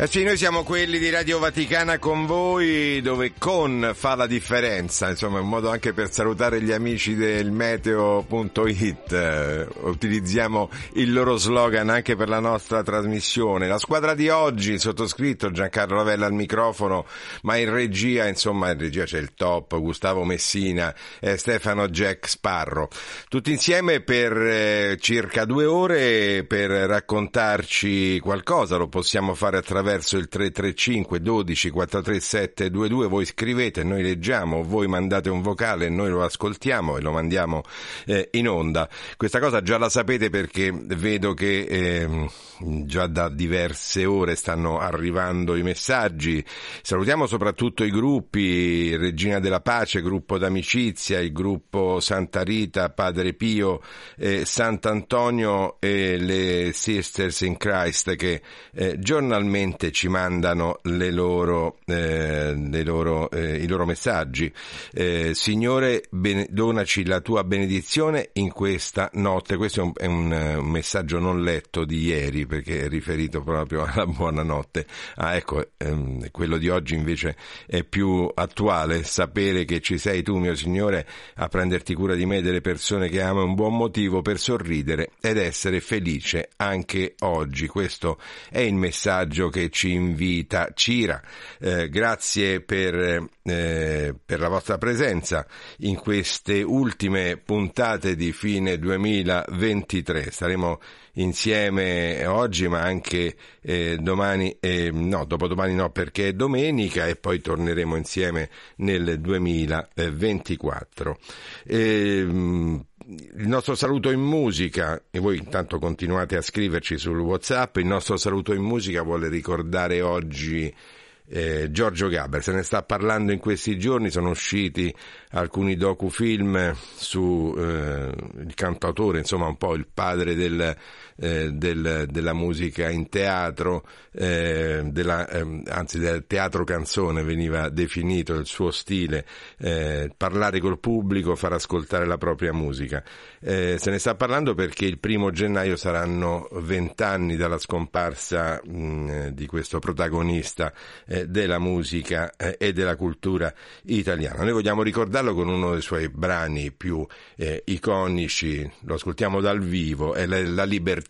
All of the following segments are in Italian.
Eh sì, noi siamo quelli di Radio Vaticana con voi, dove con fa la differenza, insomma è un modo anche per salutare gli amici del meteo.it, eh, utilizziamo il loro slogan anche per la nostra trasmissione. La squadra di oggi, sottoscritto Giancarlo Lavella al microfono, ma in regia, insomma in regia c'è il top, Gustavo Messina e Stefano Jack Sparro. Tutti insieme per eh, circa due ore per raccontarci qualcosa, lo possiamo fare attraverso attraverso il 335 12 437 22 voi scrivete, noi leggiamo, voi mandate un vocale, noi lo ascoltiamo e lo mandiamo eh, in onda. Questa cosa già la sapete perché vedo che eh, già da diverse ore stanno arrivando i messaggi. Salutiamo soprattutto i gruppi Regina della Pace, gruppo d'amicizia, il gruppo Santa Rita, Padre Pio, eh, Sant'Antonio e le Sisters in Christ che eh, giornalmente ci mandano le loro, eh, loro, eh, i loro messaggi. Eh, Signore, bene, donaci la tua benedizione in questa notte. Questo è un, è un, messaggio non letto di ieri perché è riferito proprio alla buonanotte. Ah, ecco, ehm, quello di oggi invece è più attuale. Sapere che ci sei tu, mio Signore, a prenderti cura di me e delle persone che amo è un buon motivo per sorridere ed essere felice anche oggi. Questo è il messaggio che ci invita Cira. Eh, grazie per, eh, per la vostra presenza in queste ultime puntate di fine 2023. Staremo insieme oggi ma anche eh, domani, eh, no, dopodomani no perché è domenica e poi torneremo insieme nel 2024. Il nostro saluto in musica, e voi intanto continuate a scriverci sul WhatsApp, il nostro saluto in musica vuole ricordare oggi eh, Giorgio Gaber, se ne sta parlando in questi giorni, sono usciti alcuni docufilm su eh, il cantautore, insomma un po' il padre del, eh, del, della musica in teatro, eh, della, ehm, anzi del teatro canzone veniva definito il suo stile, eh, parlare col pubblico, far ascoltare la propria musica. Eh, se ne sta parlando perché il primo gennaio saranno vent'anni dalla scomparsa mh, di questo protagonista eh, della musica e della cultura italiana. Noi vogliamo ricordarlo con uno dei suoi brani più iconici, lo ascoltiamo dal vivo, è la, la libertà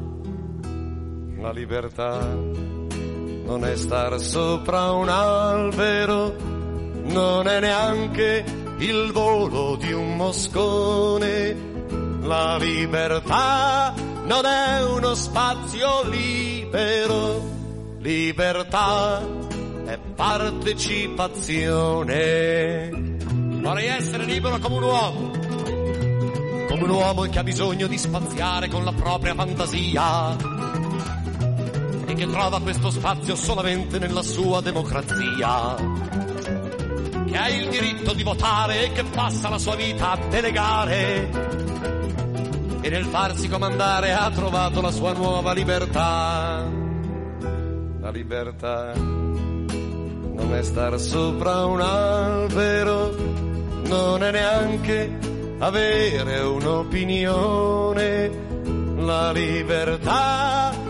la libertà non è star sopra un albero, non è neanche il volo di un moscone. La libertà non è uno spazio libero, libertà è partecipazione. Vorrei essere libero come un uomo, come un uomo che ha bisogno di spaziare con la propria fantasia e che trova questo spazio solamente nella sua democrazia, che ha il diritto di votare e che passa la sua vita a delegare e nel farsi comandare ha trovato la sua nuova libertà. La libertà non è star sopra un albero, non è neanche avere un'opinione. La libertà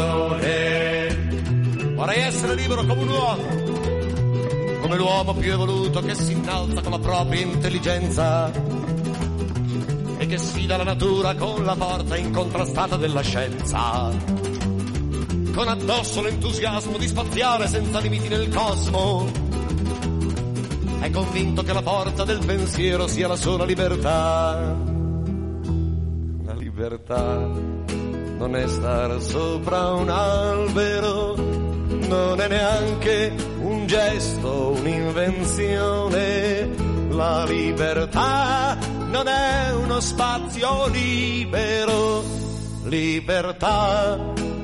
libertà partecipazione. come un uomo, come l'uomo più evoluto che si innalza con la propria intelligenza e che sfida la natura con la forza incontrastata della scienza. Con addosso l'entusiasmo di spaziare senza limiti nel cosmo. È convinto che la forza del pensiero sia la sola libertà. La libertà non è star sopra un albero, non è neanche un gesto, un'invenzione. La libertà non è uno spazio libero, libertà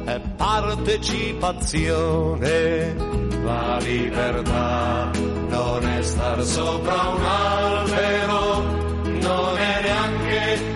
è partecipazione. La libertà non è star sopra un albero, non è neanche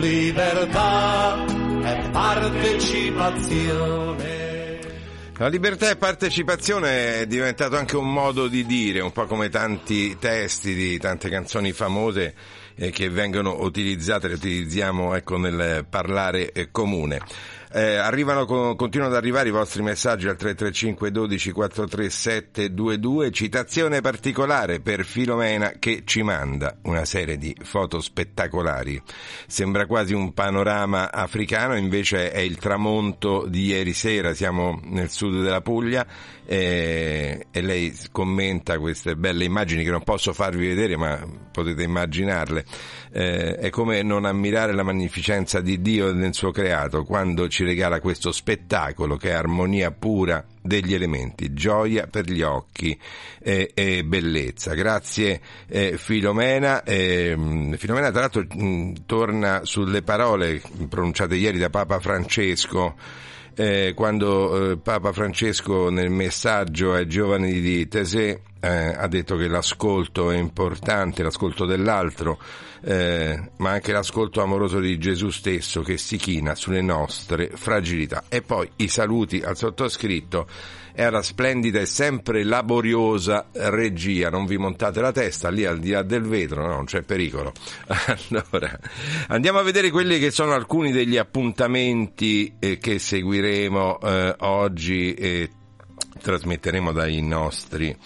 libertà è partecipazione. La libertà e partecipazione è diventato anche un modo di dire, un po' come tanti testi di tante canzoni famose eh, che vengono utilizzate, le utilizziamo ecco, nel parlare eh, comune. Eh, arrivano, continuano ad arrivare i vostri messaggi al 335 12 437 22, citazione particolare per Filomena che ci manda una serie di foto spettacolari. Sembra quasi un panorama africano, invece è il tramonto di ieri sera, siamo nel sud della Puglia e, e lei commenta queste belle immagini che non posso farvi vedere ma potete immaginarle. Eh, è come non ammirare la magnificenza di Dio del suo creato quando ci regala questo spettacolo che è armonia pura degli elementi, gioia per gli occhi e, e bellezza. Grazie eh, Filomena. Eh, Filomena tra l'altro mh, torna sulle parole pronunciate ieri da Papa Francesco eh, quando eh, Papa Francesco nel messaggio ai giovani di Tesè eh, ha detto che l'ascolto è importante, l'ascolto dell'altro, eh, ma anche l'ascolto amoroso di Gesù stesso che si china sulle nostre fragilità. E poi i saluti al sottoscritto era splendida e sempre laboriosa regia, non vi montate la testa lì al di là del vetro, no, non c'è pericolo. Allora, andiamo a vedere quelli che sono alcuni degli appuntamenti eh, che seguiremo eh, oggi e trasmetteremo dai nostri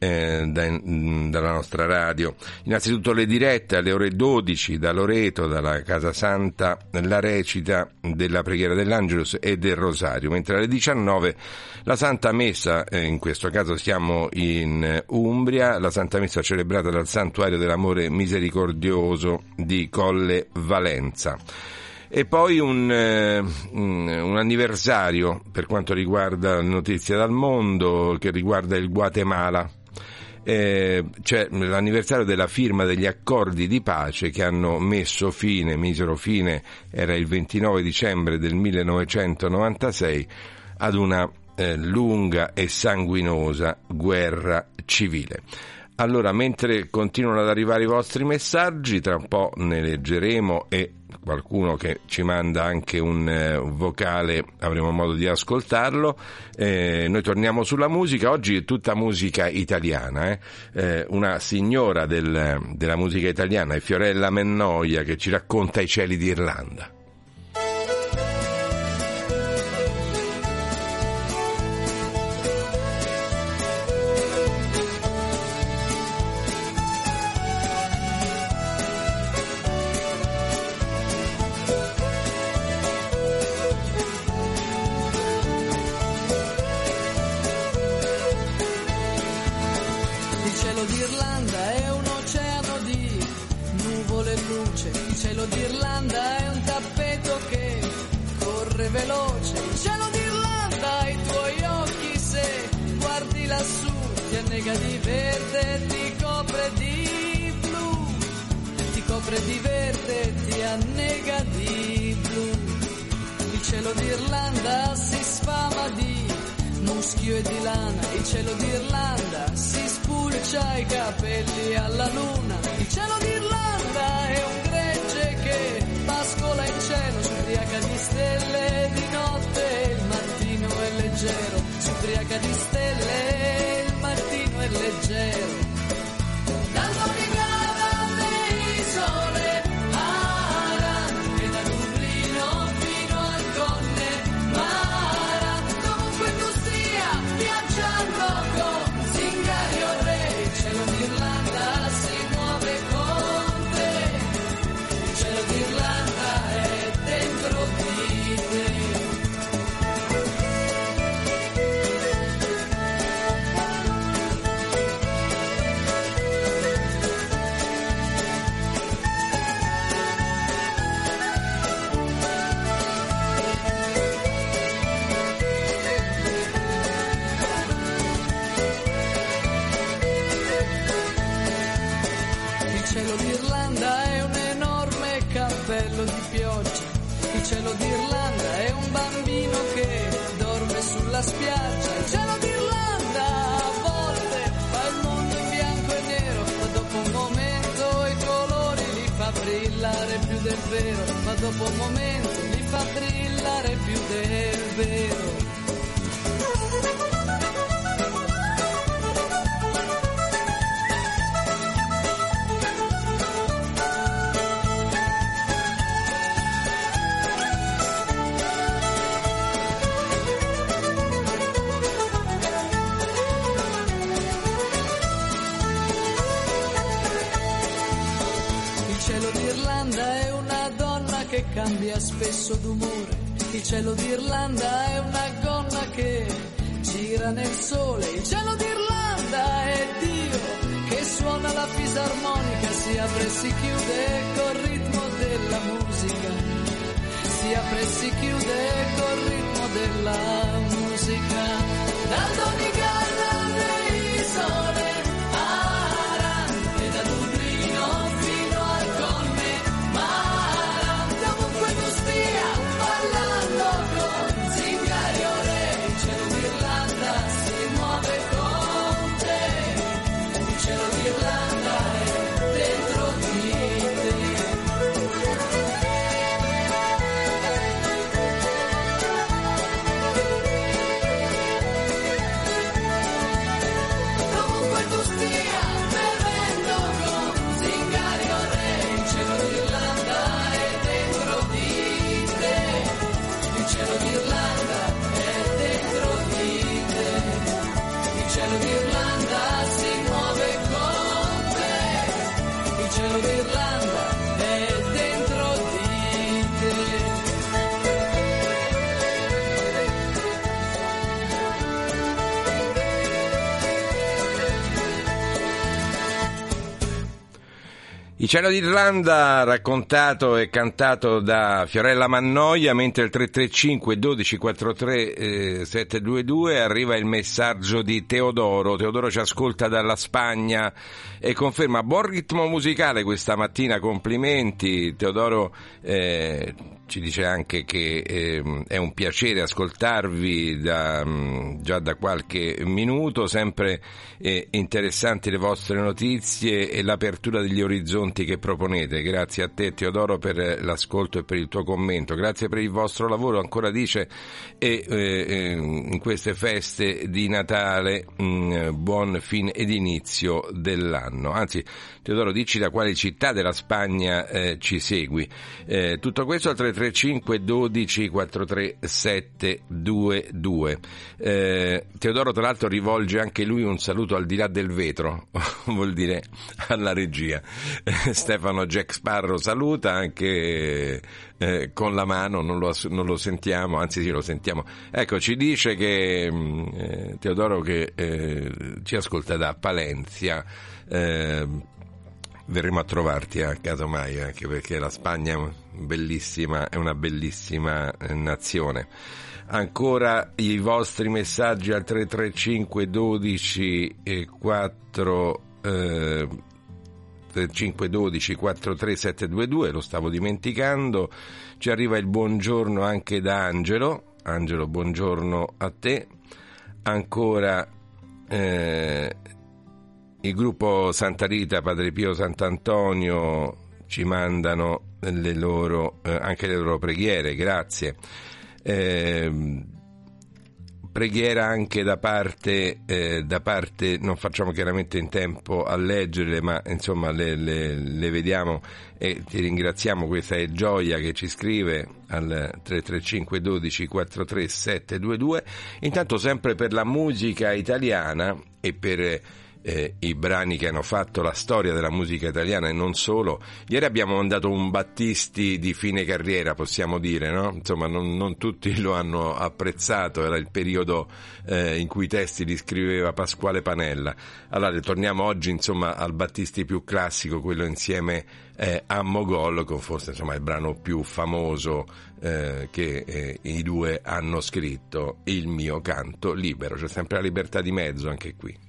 eh, da, dalla nostra radio. Innanzitutto le dirette alle ore 12 da Loreto, dalla Casa Santa, la recita della preghiera dell'Angelus e del Rosario, mentre alle 19 la Santa Messa, eh, in questo caso siamo in Umbria, la Santa Messa celebrata dal Santuario dell'Amore Misericordioso di Colle Valenza. E poi un, eh, un, anniversario per quanto riguarda notizie dal mondo, che riguarda il Guatemala eh, cioè l'anniversario della firma degli accordi di pace che hanno messo fine, misero fine, era il 29 dicembre del 1996, ad una eh, lunga e sanguinosa guerra civile. Allora, mentre continuano ad arrivare i vostri messaggi, tra un po' ne leggeremo e qualcuno che ci manda anche un eh, vocale, avremo modo di ascoltarlo. Eh, noi torniamo sulla musica, oggi è tutta musica italiana. Eh? eh una signora del, della musica italiana è Fiorella Mennoia che ci racconta i cieli d'Irlanda. verde ti copre di blu, ti copre di verde, ti annega di blu. Il cielo d'Irlanda si sfama di muschio e di lana, il cielo d'Irlanda si spulcia i capelli alla luna. Il cielo d'Irlanda è un gregge che pascola in cielo, si di stelle è vero, ma dopo un momento li fa brillare più del vero. Cambia spesso d'umore. Il cielo d'Irlanda è una gonna che gira nel sole. Il cielo d'Irlanda è Dio che suona la fisarmonica, si apre e si chiude col ritmo della musica. Si apre e si chiude col ritmo della musica. Il cielo d'Irlanda raccontato e cantato da Fiorella Mannoia, mentre il 335 1243 eh, 722 arriva il messaggio di Teodoro. Teodoro ci ascolta dalla Spagna e conferma buon ritmo musicale questa mattina, complimenti. Teodoro eh, ci dice anche che eh, è un piacere ascoltarvi da, mm, già da qualche minuto, sempre eh, interessanti le vostre notizie e l'apertura degli orizzonti che proponete. Grazie a te Teodoro per l'ascolto e per il tuo commento, grazie per il vostro lavoro, ancora dice, e eh, in queste feste di Natale mh, mm, buon fine ed inizio dell'anno. Anzi, Teodoro, dici da quale città della Spagna eh, ci segui. Eh, tutto questo al 335 12 43 722. Eh, Teodoro, tra l'altro, rivolge anche lui un saluto al di là del vetro, vuol dire alla regia. Stefano Jack Sparrow saluta anche eh, con la mano, non lo, non lo, sentiamo, anzi sì, lo sentiamo. Ecco, ci dice che mm, eh, Teodoro che eh, ci ascolta da Palenzia. Eh, verremo a trovarti a casomai, anche perché la Spagna è una bellissima eh, nazione. Ancora i vostri messaggi al 335 12 e 4 eh, 3512 43722, lo stavo dimenticando. Ci arriva il buongiorno anche da Angelo. Angelo, buongiorno a te. ancora eh, il gruppo Santa Rita, Padre Pio Sant'Antonio ci mandano le loro, eh, anche le loro preghiere, grazie. Eh, preghiera anche da parte, eh, da parte, non facciamo chiaramente in tempo a leggerle, ma insomma le, le, le, vediamo e ti ringraziamo. Questa è Gioia che ci scrive al 335 12 43 722. Intanto sempre per la musica italiana e per eh, i brani che hanno fatto la storia della musica italiana e non solo. Ieri abbiamo mandato un Battisti di fine carriera, possiamo dire, no? Insomma, non, non tutti lo hanno apprezzato, era il periodo eh, in cui i testi li scriveva Pasquale Panella. Allora, ritorniamo oggi, insomma, al Battisti più classico, quello insieme eh, a Mogol, con forse insomma, il brano più famoso eh, che eh, i due hanno scritto, Il mio canto libero. C'è sempre la libertà di mezzo anche qui.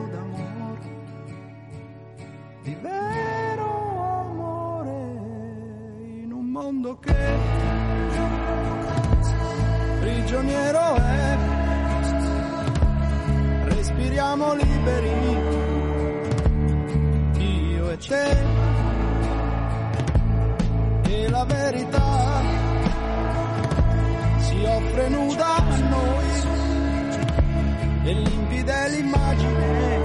che prigioniero è. Respiriamo liberi, io e te. E la verità si offre nuda a noi e limpida l'immagine.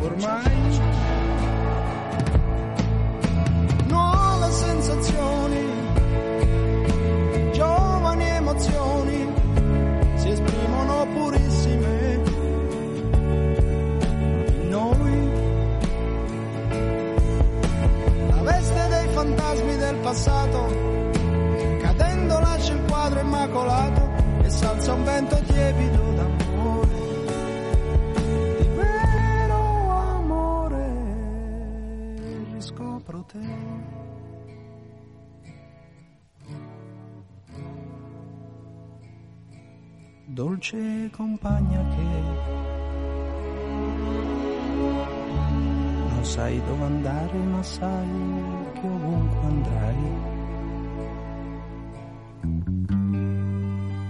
Ormai passato, cadendo lascia il quadro immacolato e salza un vento tiepido d'amore. Di vero amore riscopro te. dolce compagna che non sai dove andare ma sai che ovunque andrai.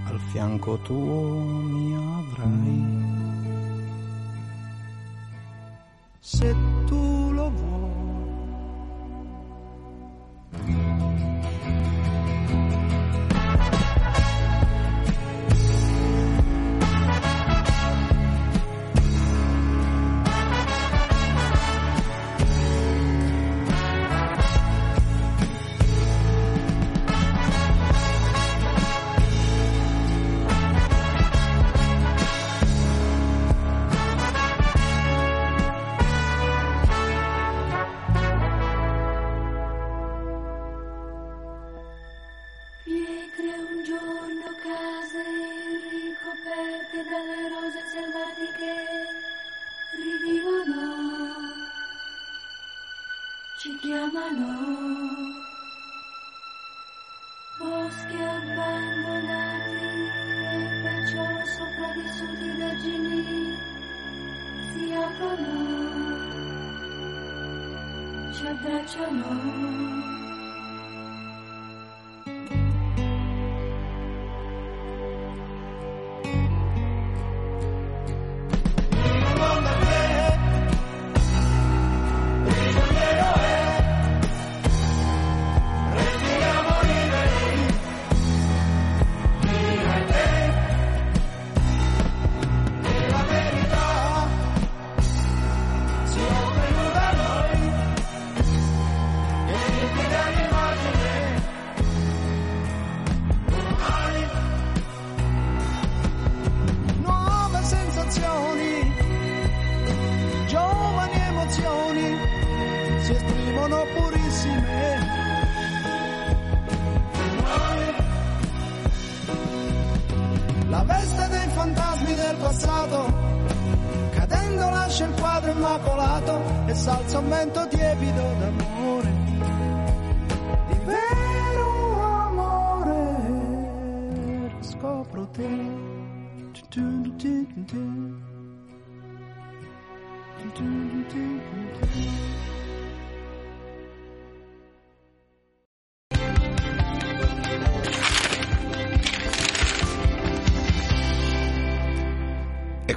Al fianco tuo mi avrai. Se tu lo vuoi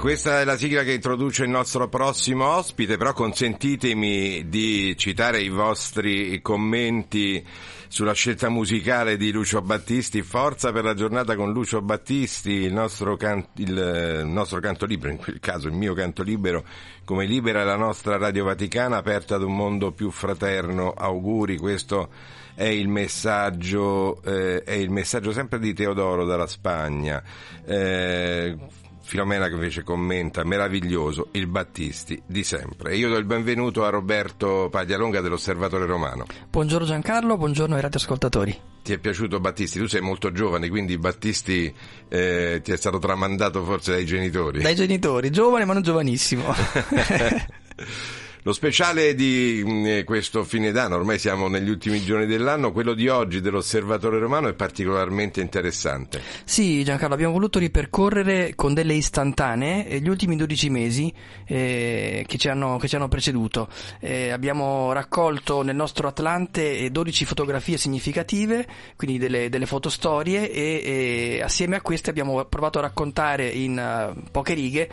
questa è la sigla che introduce il nostro prossimo ospite, però consentitemi di citare i vostri commenti sulla scelta musicale di Lucio Battisti. Forza per la giornata con Lucio Battisti, il nostro, can- il nostro canto libero, in quel caso il mio canto libero, come libera la nostra Radio Vaticana, aperta ad un mondo più fraterno. Auguri, questo è il messaggio, eh, è il messaggio sempre di Teodoro dalla Spagna. Eh, Filomena che invece commenta meraviglioso il Battisti di sempre. Io do il benvenuto a Roberto Paglialonga dell'Osservatore Romano. Buongiorno Giancarlo, buongiorno ai radioascoltatori. Ti è piaciuto Battisti? Tu sei molto giovane, quindi Battisti eh, ti è stato tramandato forse dai genitori. Dai genitori, giovane ma non giovanissimo. Lo speciale di mh, questo fine d'anno, ormai siamo negli ultimi giorni dell'anno, quello di oggi dell'Osservatore Romano è particolarmente interessante. Sì, Giancarlo, abbiamo voluto ripercorrere con delle istantanee gli ultimi 12 mesi eh, che, ci hanno, che, ci hanno, preceduto. Eh, abbiamo raccolto nel nostro Atlante 12 fotografie significative, quindi delle, delle fotostorie e, e, assieme a queste abbiamo provato a raccontare in uh, poche righe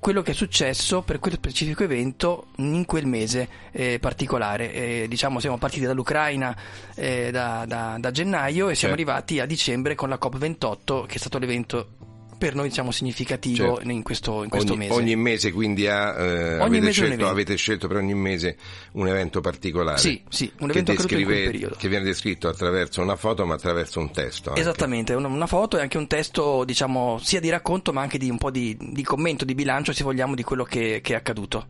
quello che è successo per quel specifico evento in quel mese eh, particolare. Eh, diciamo siamo partiti dall'Ucraina eh, da, da, da, gennaio e siamo certo. arrivati a dicembre con la COP28 che è stato l'evento per noi diciamo significativo certo. in questo, in questo ogni, mese. Ogni mese quindi ha, eh, ogni avete, mese scelto, avete, scelto, per ogni mese un evento particolare. Sì, sì, un evento che, descrive, che viene descritto attraverso una foto ma attraverso un testo. Anche. Esattamente, una, una, foto e anche un testo diciamo sia di racconto ma anche di un po' di, di commento, di bilancio se vogliamo di quello che, che è accaduto.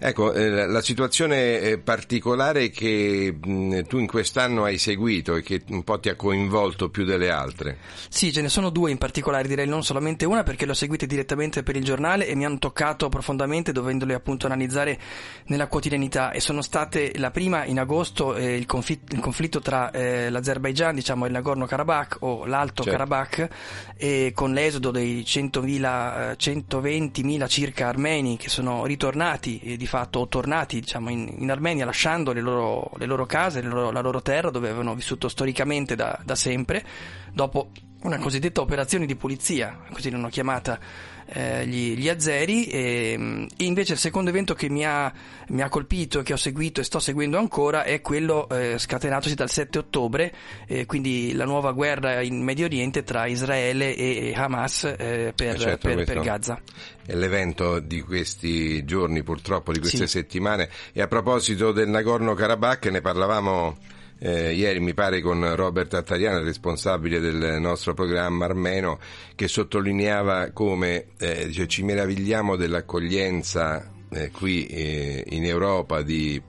Ecco, eh, la situazione eh, particolare che mh, tu in quest'anno hai seguito e che un po' ti ha coinvolto più delle altre. Sì, ce ne sono due in particolare, direi non solamente una perché le ho seguite direttamente per il giornale e mi hanno toccato profondamente dovendole appunto analizzare nella quotidianità e sono state la prima in agosto eh, il, conflitto, il, conflitto tra eh, l'Azerbaigian, diciamo il Nagorno-Karabakh o l'Alto certo. Karabakh e con l'esodo dei 100.000, 120.000 eh, circa armeni che sono ritornati di fatto tornati diciamo, in, in, Armenia lasciando le loro, le loro case, le loro, la loro terra dove avevano vissuto storicamente da, da sempre, dopo una cosiddetta operazione di pulizia, così l'hanno chiamata eh, gli, gli, azeri e, e, invece il secondo evento che mi ha, mi ha, colpito, che ho seguito e sto seguendo ancora è quello eh, scatenatosi dal 7 ottobre, eh, quindi la nuova guerra in Medio Oriente tra Israele e Hamas eh, per, eh, certo, per, per, Gaza. È l'evento di questi giorni purtroppo, di queste sì. settimane e a proposito del Nagorno-Karabakh ne parlavamo eh, ieri mi pare con Robert Attariano, responsabile del nostro programma armeno, che sottolineava come eh, dice, ci meravigliamo dell'accoglienza eh, qui eh, in Europa di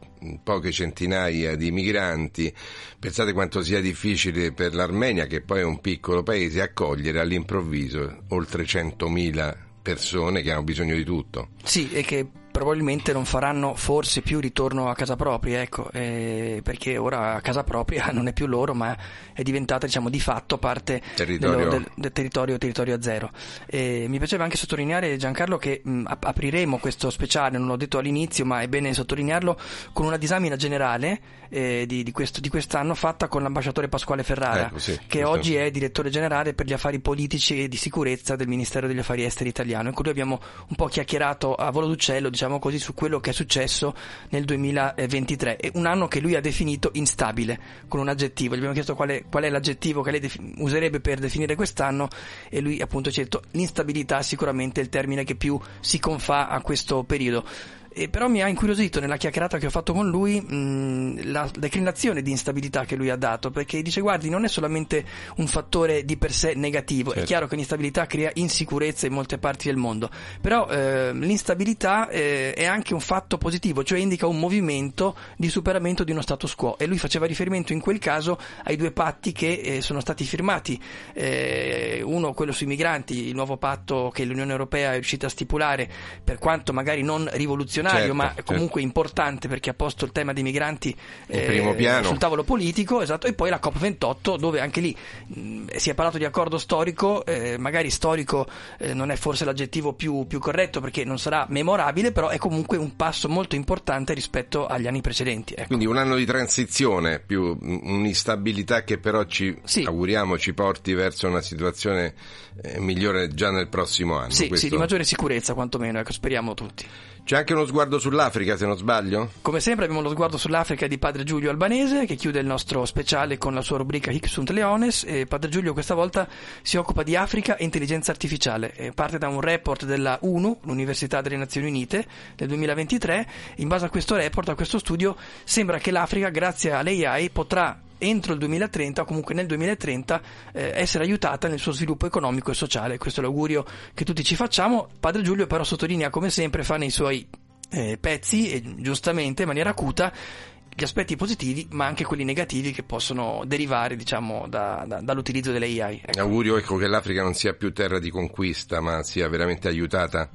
poche centinaia di migranti, pensate quanto sia difficile per l'Armenia, che poi è un piccolo paese, accogliere all'improvviso oltre 100.000 persone che hanno bisogno di tutto. Sì, e che probabilmente non faranno forse più ritorno a casa propria, ecco, eh, perché ora casa propria non è più loro, ma è diventata diciamo di fatto parte territorio. Dello, del, del, territorio, territorio zero. E mi piaceva anche sottolineare Giancarlo che mh, apriremo questo speciale, non l'ho detto all'inizio, ma è bene sottolinearlo con una disamina generale eh, di, di, questo, di, quest'anno fatta con l'ambasciatore Pasquale Ferrara, ecco, sì, che oggi è direttore generale per gli affari politici e di sicurezza del Ministero degli Affari Esteri italiano, in cui abbiamo un po' chiacchierato a volo d'uccello, diciamo diciamo così, su quello che è successo nel 2023. È un anno che lui ha definito instabile, con un aggettivo. Gli abbiamo chiesto qual è, qual è l'aggettivo che lei defi- userebbe per definire quest'anno e lui appunto ha detto l'instabilità sicuramente è il termine che più si confà a questo periodo. E però mi ha incuriosito nella chiacchierata che ho fatto con lui mh, la declinazione di instabilità che lui ha dato, perché dice guardi non è solamente un fattore di per sé negativo, certo. è chiaro che l'instabilità crea insicurezza in molte parti del mondo, però eh, l'instabilità eh, è anche un fatto positivo, cioè indica un movimento di superamento di uno status quo e lui faceva riferimento in quel caso ai due patti che eh, sono stati firmati, eh, uno quello sui migranti, il nuovo patto che l'Unione Europea è riuscita a stipulare, per quanto magari non rivoluzionario, certo, ma certo. comunque importante perché ha posto il tema dei migranti eh, sul tavolo politico, esatto, e poi la COP28 dove anche lì mh, si è parlato di accordo storico, eh, magari storico eh, non è forse l'aggettivo più, più, corretto perché non sarà memorabile, però è comunque un passo molto importante rispetto agli anni precedenti. Ecco. Quindi un anno di transizione, più un'instabilità che però ci sì. auguriamo ci porti verso una situazione eh, migliore già nel prossimo anno. Sì, Questo... sì, di maggiore sicurezza quantomeno, ecco, speriamo tutti. C'è anche uno sguardo sull'Africa, se non sbaglio? Come sempre abbiamo lo sguardo sull'Africa di Padre Giulio Albanese, che chiude il nostro speciale con la sua rubrica Hic sunt Leones. E Padre Giulio questa volta si occupa di Africa e intelligenza artificiale. E parte da un report della UNU, l'Università delle Nazioni Unite, del 2023. In base a questo report, a questo studio, sembra che l'Africa, grazie all'AI, potrà entro il 2030 o comunque nel 2030 eh, essere aiutata nel suo sviluppo economico e sociale. Questo è l'augurio che tutti ci facciamo. Padre Giulio però sottolinea come sempre, fa nei suoi eh, pezzi e giustamente in maniera acuta gli aspetti positivi ma anche quelli negativi che possono derivare diciamo, da, da, dall'utilizzo delle AI. Ecco. Augurio ecco, che l'Africa non sia più terra di conquista ma sia veramente aiutata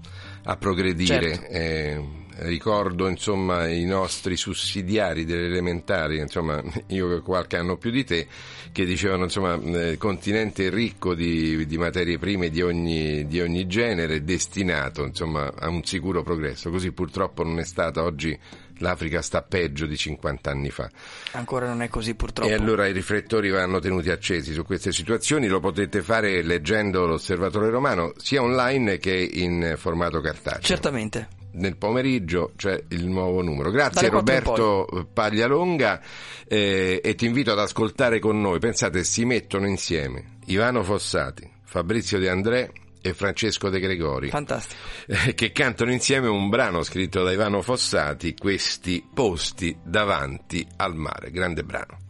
a progredire. Certo. Eh, ricordo insomma i nostri sussidiari delle elementari, insomma io qualche anno più di te, che dicevano insomma eh, continente ricco di, di materie prime di ogni, di ogni, genere, destinato insomma a un sicuro progresso, così purtroppo non è stata oggi l'Africa sta peggio di 50 anni fa. Ancora non è così purtroppo. E allora i riflettori vanno tenuti accesi su queste situazioni, lo potete fare leggendo l'Osservatore Romano sia online che in formato cartaceo. Certamente nel pomeriggio c'è il nuovo numero. Grazie Roberto Paglialonga eh, e ti invito ad ascoltare con noi. Pensate, si mettono insieme Ivano Fossati, Fabrizio De André e Francesco De Gregori. Fantastico. Eh, che cantano insieme un brano scritto da Ivano Fossati, questi posti davanti al mare. Grande brano.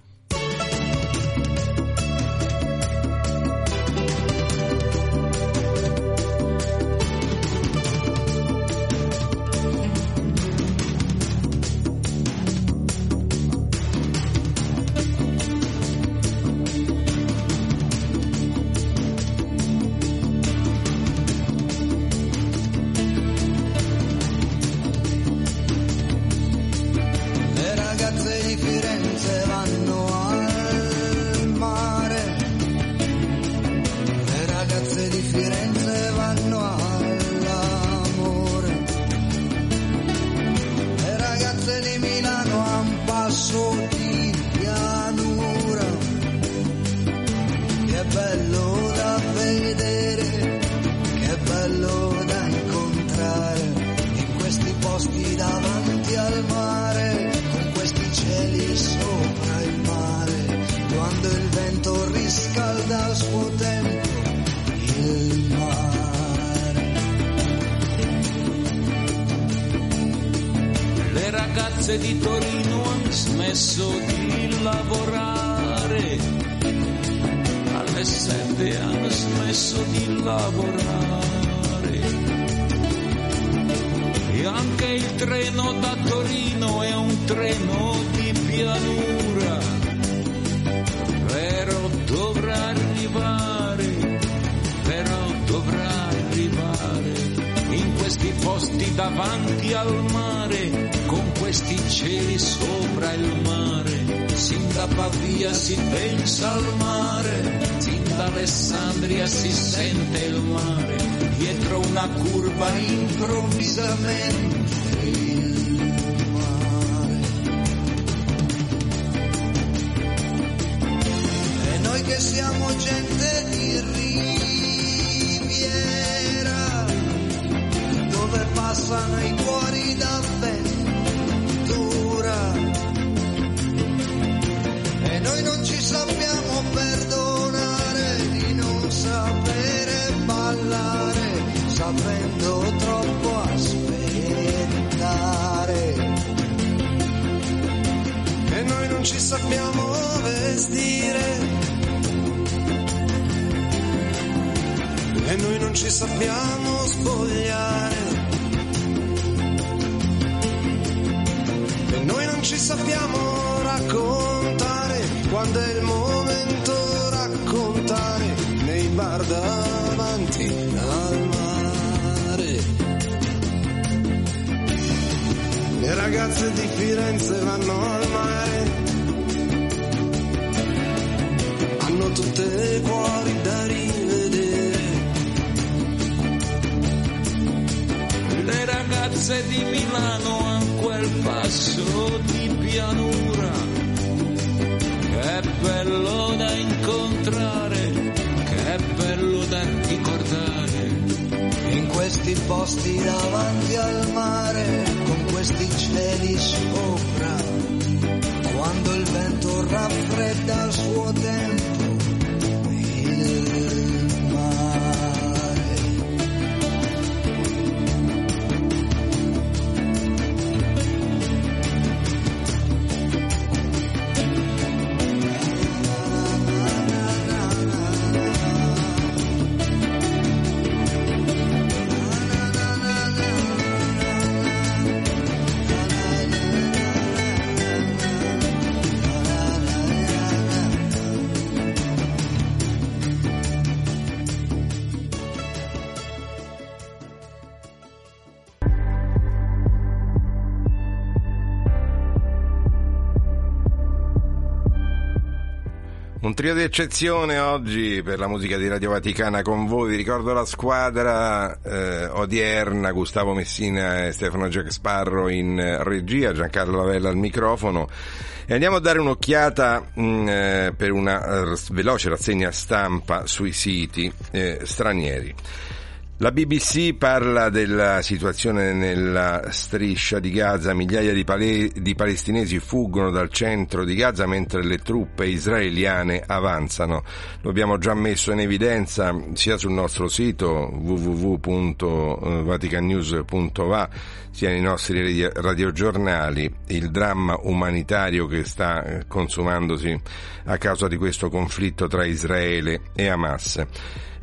Ci sappiamo spogliare. E noi non ci sappiamo raccontare quando è il momento raccontare nei bar davanti al mare. Le ragazze di Firenze vanno al mare, hanno tutte cuori da rivedere. Ragazze di Milano hanno quel passo di pianura che bello da incontrare, che bello da ricordare. In questi posti davanti al mare, con questi cieli sopra, quando il vento raffredda al suo tempo trio di eccezione oggi per la musica di Radio Vaticana con voi. Vi ricordo la squadra eh, odierna, Gustavo Messina e Stefano Jack Sparro in eh, regia, Giancarlo Lavella al microfono. E andiamo a dare un'occhiata mh, eh, per una eh, veloce rassegna stampa sui siti eh, stranieri. La BBC parla della situazione nella striscia di Gaza, migliaia di, pale- di, palestinesi fuggono dal centro di Gaza mentre le truppe israeliane avanzano. Lo abbiamo già messo in evidenza sia sul nostro sito www.vaticannews.va sia nei nostri radiogiornali il dramma umanitario che sta consumandosi a causa di questo conflitto tra Israele e Hamas.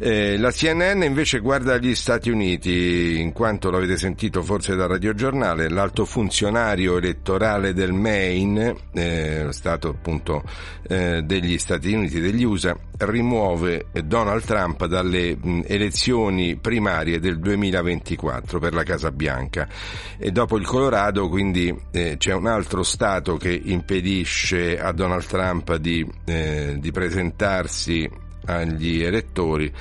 Eh, la CNN invece guarda gli Stati Uniti, in quanto l'avete sentito forse dal radiogiornale, l'alto funzionario elettorale del Maine, eh, Stato appunto eh, degli Stati Uniti degli USA, rimuove Donald Trump dalle mh, elezioni primarie del 2024 per la Casa Bianca. E dopo il Colorado quindi eh, c'è un altro Stato che impedisce a Donald Trump di, eh, di presentarsi agli elettori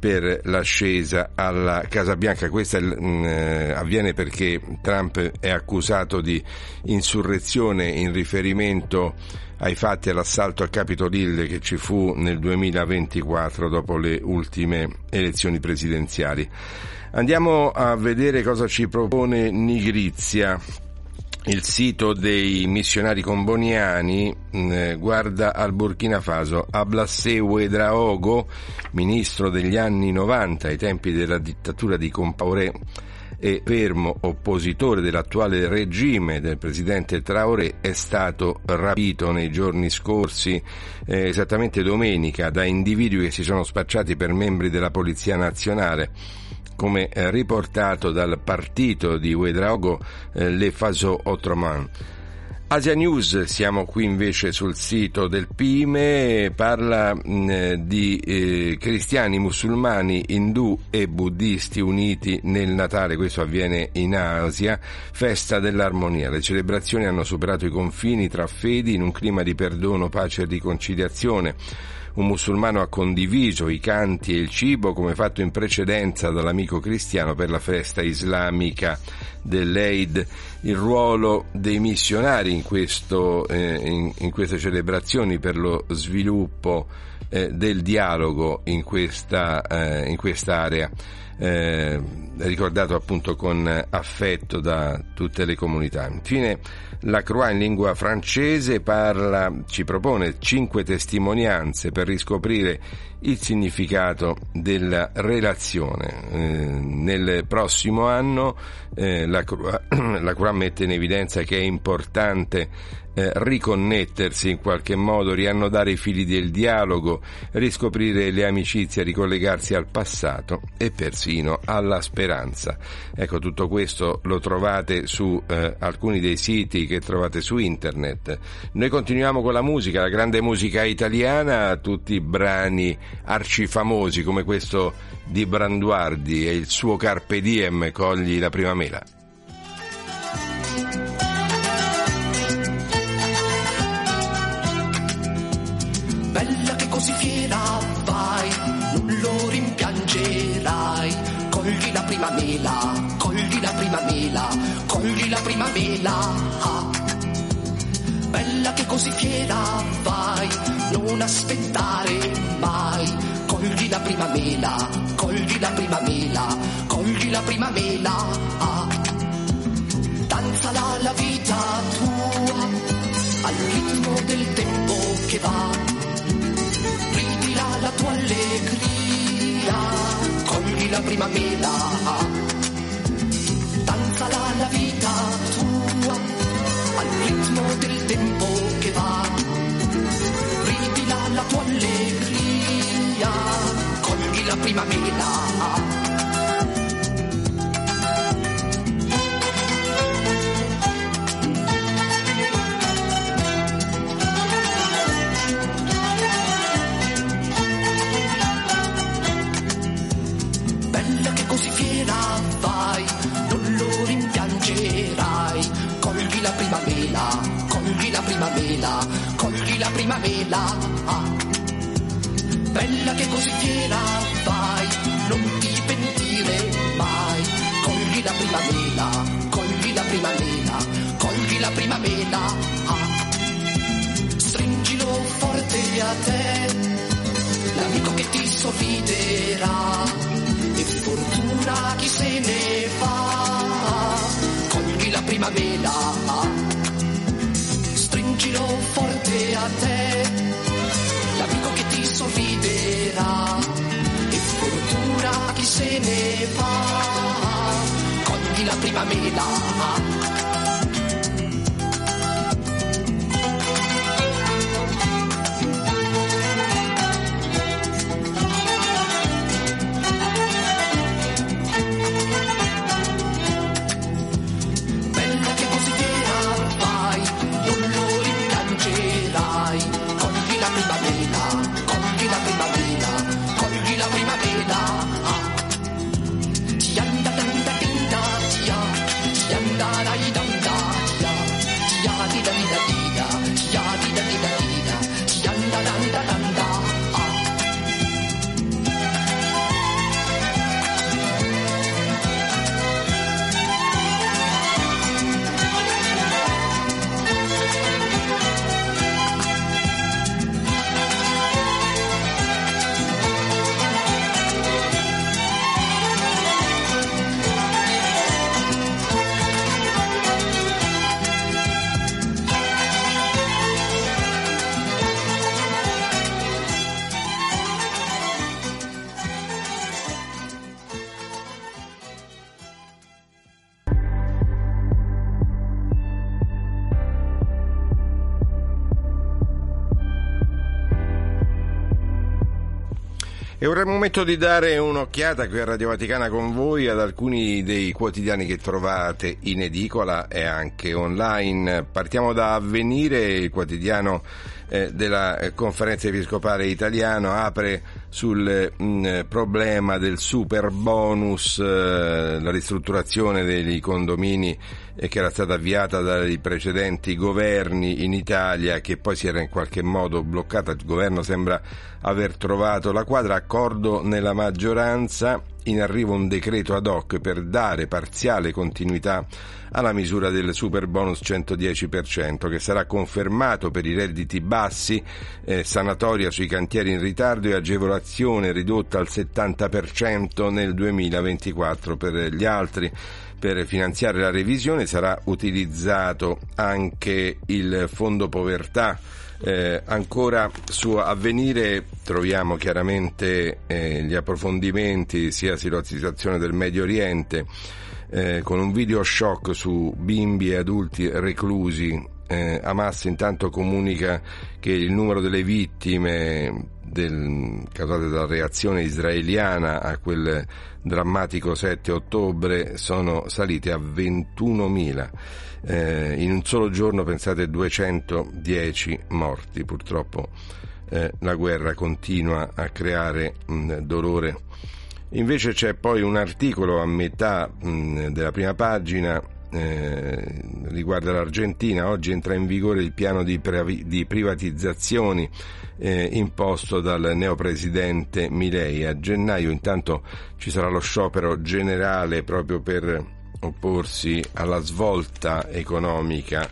per l'ascesa alla Casa Bianca. Questo mh, avviene perché Trump è accusato di insurrezione in riferimento ai fatti all'assalto al Capitol Hill che ci fu nel 2024 dopo le ultime elezioni presidenziali. Andiamo a vedere cosa ci propone Nigrizia il sito dei missionari comboniani eh, guarda al Burkina Faso. Ablassé Ouedraogo, ministro degli anni 90 ai tempi della dittatura di Compaoré e fermo oppositore dell'attuale regime del presidente Traoré, è stato rapito nei giorni scorsi, eh, esattamente domenica, da individui che si sono spacciati per membri della Polizia Nazionale come riportato dal partito di Ouedraogo eh, Le Faso Otroman. Asia News, siamo qui invece sul sito del Pime, parla di eh, cristiani, musulmani, indù e buddisti uniti nel Natale, questo avviene in Asia, festa dell'armonia. Le celebrazioni hanno superato i confini tra fedi in un clima di perdono, pace e riconciliazione un musulmano ha condiviso i canti e il cibo come fatto in precedenza dall'amico cristiano per la festa islamica dell'Eid, il ruolo dei missionari in, questo, eh, in, in queste celebrazioni per lo sviluppo eh, del dialogo in questa, eh, in quest'area. Eh, ricordato appunto con affetto da tutte le comunità. Infine la Croix in lingua francese parla, ci propone cinque testimonianze per riscoprire il significato della relazione. Eh, nel prossimo anno eh, la, Croix, la Croix mette in evidenza che è importante eh, riconnettersi in qualche modo, riannodare i fili del dialogo, riscoprire le amicizie, ricollegarsi al passato e persino alla speranza. Ecco, tutto questo lo trovate su eh, alcuni dei siti che trovate su internet. Noi continuiamo con la musica, la grande musica italiana, tutti i brani arcifamosi come questo di Branduardi e il suo Carpe Diem, cogli la prima mela. Fiera vai, non lo rimpiangerai. Cogli la prima mela, cogli la prima mela, cogli la prima mela. Ah. Bella che così fiera vai, non aspettare mai. Cogli la prima mela, cogli la prima mela, cogli la prima mela. Ah. Danzala la vita tua, al ritmo del tempo che va la tua allegria, cogli la prima mela, danzala la vita tua, al ritmo del tempo che va, ridila la tua allegria, cogli la prima Ah. Bella che così fiera vai, non ti pentire mai. Cogli la prima mela, cogli la prima mela, cogli la prima. Ah. Stringilo forte a te, l'amico che ti sorriderà e fortuna chi se ne va. Cogli la prima mela, stringilo forte a te, sorriderà e fortuna chi se ne va. Cogli la prima mela. È il momento di dare un'occhiata qui a Radio Vaticana con voi ad alcuni dei quotidiani che trovate in edicola e anche online. Partiamo da Avvenire, il quotidiano eh, della eh, conferenza episcopale italiano apre sul mh, problema del super bonus, eh, la ristrutturazione dei condomini eh, che era stata avviata dai precedenti governi in Italia che poi si era in qualche modo bloccata. Il governo sembra aver trovato la quadra, accordo nella maggioranza in arrivo un decreto ad hoc per dare parziale continuità alla misura del super bonus 110% che sarà confermato per i redditi bassi, eh, sanatoria sui cantieri in ritardo e agevolazione ridotta al 70% nel 2024 per gli altri. Per finanziare la revisione sarà utilizzato anche il fondo povertà. Eh, ancora su avvenire troviamo chiaramente eh, gli approfondimenti sia sulla situazione del Medio Oriente eh, con un video shock su bimbi e adulti reclusi. Eh, Hamas intanto comunica che il numero delle vittime del, causate dalla reazione israeliana a quel drammatico 7 ottobre sono salite a 21.000. Eh, in un solo giorno pensate 210 morti. Purtroppo eh, la guerra continua a creare mh, dolore Invece c'è poi un articolo a metà mh, della prima pagina eh, riguarda l'Argentina. Oggi entra in vigore il piano di, pravi, di privatizzazioni eh, imposto dal neopresidente Milei. A gennaio intanto ci sarà lo sciopero generale proprio per opporsi alla svolta economica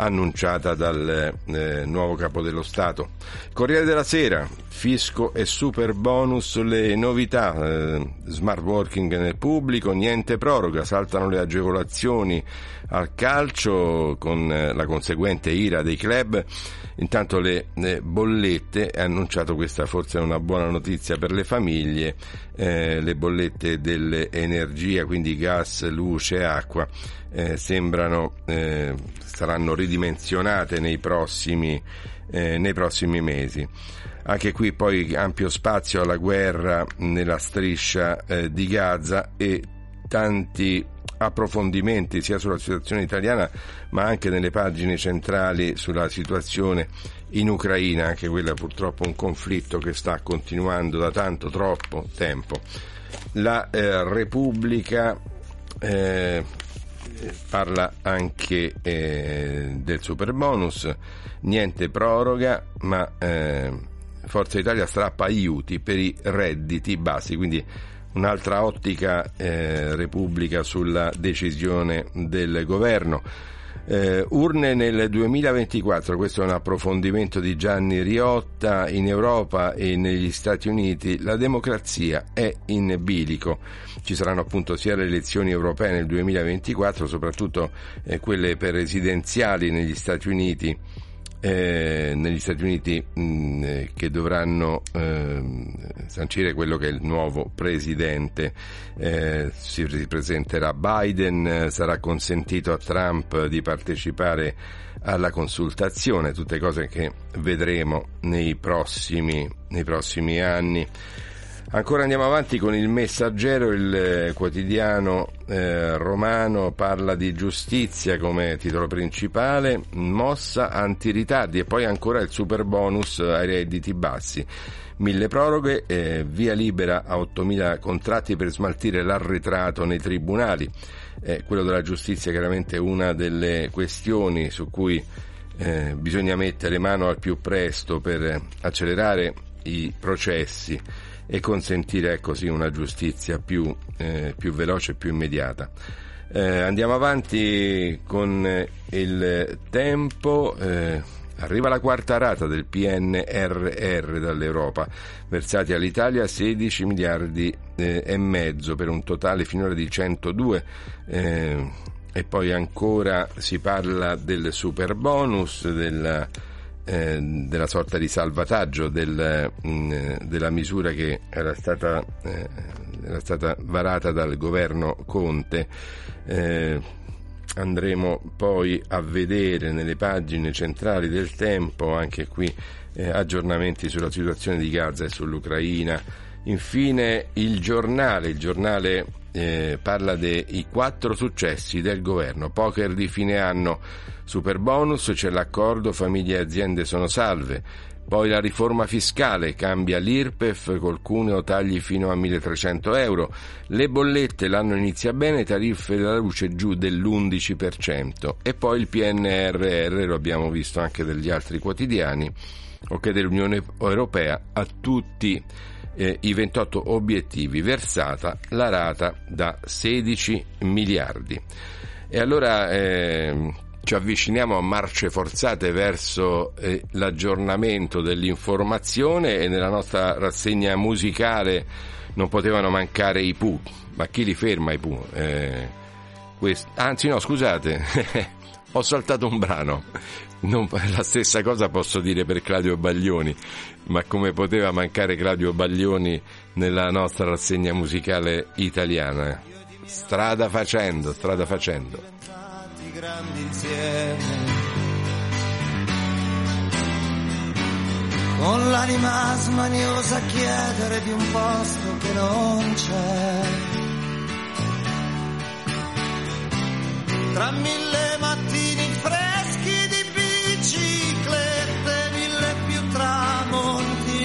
annunciata dal eh, nuovo capo dello Stato. Corriere della Sera, fisco e super bonus, le novità, eh, smart working nel pubblico, niente proroga, saltano le agevolazioni al calcio con eh, la conseguente ira dei club. Intanto le eh, bollette, ha annunciato questa forse è una buona notizia per le famiglie, eh, le bollette dell'energia, quindi gas, luce acqua, eh, sembrano, eh, saranno ridimensionate nei prossimi, eh, nei prossimi mesi. Anche qui poi ampio spazio alla guerra nella striscia eh, di Gaza e tanti approfondimenti sia sulla situazione italiana ma anche nelle pagine centrali sulla situazione in Ucraina, anche quella purtroppo un conflitto che sta continuando da tanto troppo tempo. La eh, Repubblica eh, parla anche eh, del super bonus, niente proroga, ma eh, Forza Italia strappa aiuti per i redditi bassi, quindi un'altra ottica eh, Repubblica sulla decisione del governo. Eh, urne nel 2024, questo è un approfondimento di Gianni Riotta, in Europa e negli Stati Uniti la democrazia è in bilico. Ci saranno appunto sia le elezioni europee nel 2024, soprattutto eh, quelle presidenziali negli Stati Uniti eh, negli Stati Uniti mh, mm, eh, che dovranno eh, sancire quello che è il nuovo presidente. Eh, si ripresenterà Biden, sarà consentito a Trump di partecipare alla consultazione, tutte cose che vedremo nei prossimi, nei prossimi anni. Ancora andiamo avanti con il messaggero, il eh, quotidiano eh, romano parla di giustizia come titolo principale, mossa antiritardi e poi ancora il super bonus ai redditi bassi. Mille proroghe, eh, via libera a 8.000 contratti per smaltire l'arretrato nei tribunali. Eh, quello della giustizia è chiaramente una delle questioni su cui eh, bisogna mettere mano al più presto per accelerare i processi e consentire così una giustizia più, eh, più veloce e più immediata. Eh, andiamo avanti con eh, il tempo. Eh, arriva la quarta rata del PNRR dall'Europa, versati all'Italia 16 miliardi eh, e mezzo per un totale finora di 102 eh, e poi ancora si parla del super bonus, della eh, della sorta di salvataggio del, mh, mm, della misura che era stata, eh, era stata, varata dal governo Conte. Eh, andremo poi a vedere nelle pagine centrali del tempo anche qui eh, aggiornamenti sulla situazione di Gaza e sull'Ucraina. Infine il giornale, il giornale eh, parla dei quattro successi del governo, poker di fine anno, super bonus, c'è l'accordo, famiglie e aziende sono salve, poi la riforma fiscale cambia l'IRPEF col cuneo tagli fino a 1300 euro, le bollette l'anno inizia bene, tariffe della luce giù dell'11% e poi il PNRR, lo abbiamo visto anche dagli altri quotidiani, o che dell'Unione Europea a tutti eh, i 28 obiettivi, versata la rata da 16 miliardi. E allora eh, ci avviciniamo a marce forzate verso eh, l'aggiornamento dell'informazione e nella nostra rassegna musicale non potevano mancare i Pooh. Ma chi li ferma i Pooh? Eh, anzi no, scusate, ho saltato un brano. Non, la stessa cosa posso dire per Claudio Baglioni, ma come poteva mancare Claudio Baglioni nella nostra rassegna musicale italiana? Strada facendo, strada facendo. Con l'anima smaniosa chiedere di un posto che non c'è. Tra mille mattini freschi di biciclette, mille più tramonti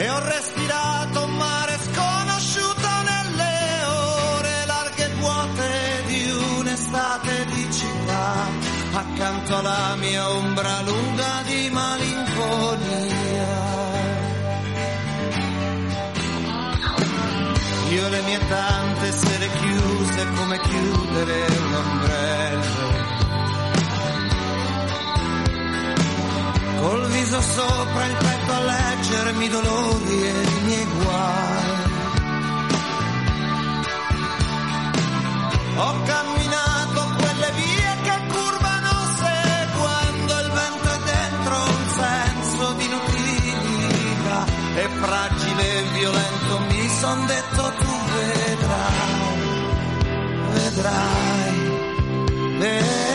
E ho respirato un mare sconosciuto nelle ore larghe e vuote di un'estate di città, accanto alla mia ombra lunga di malinconia. Io le mie tante sere chiuse come chiudere un ombrello. Col viso sopra il petto a leggermi i dolori e i miei guai. Ho camminato quelle vie che curvano seguendo il vento e dentro un senso di inutilità e fragile e violento mi son detto tu vedrai, vedrai, vedrai.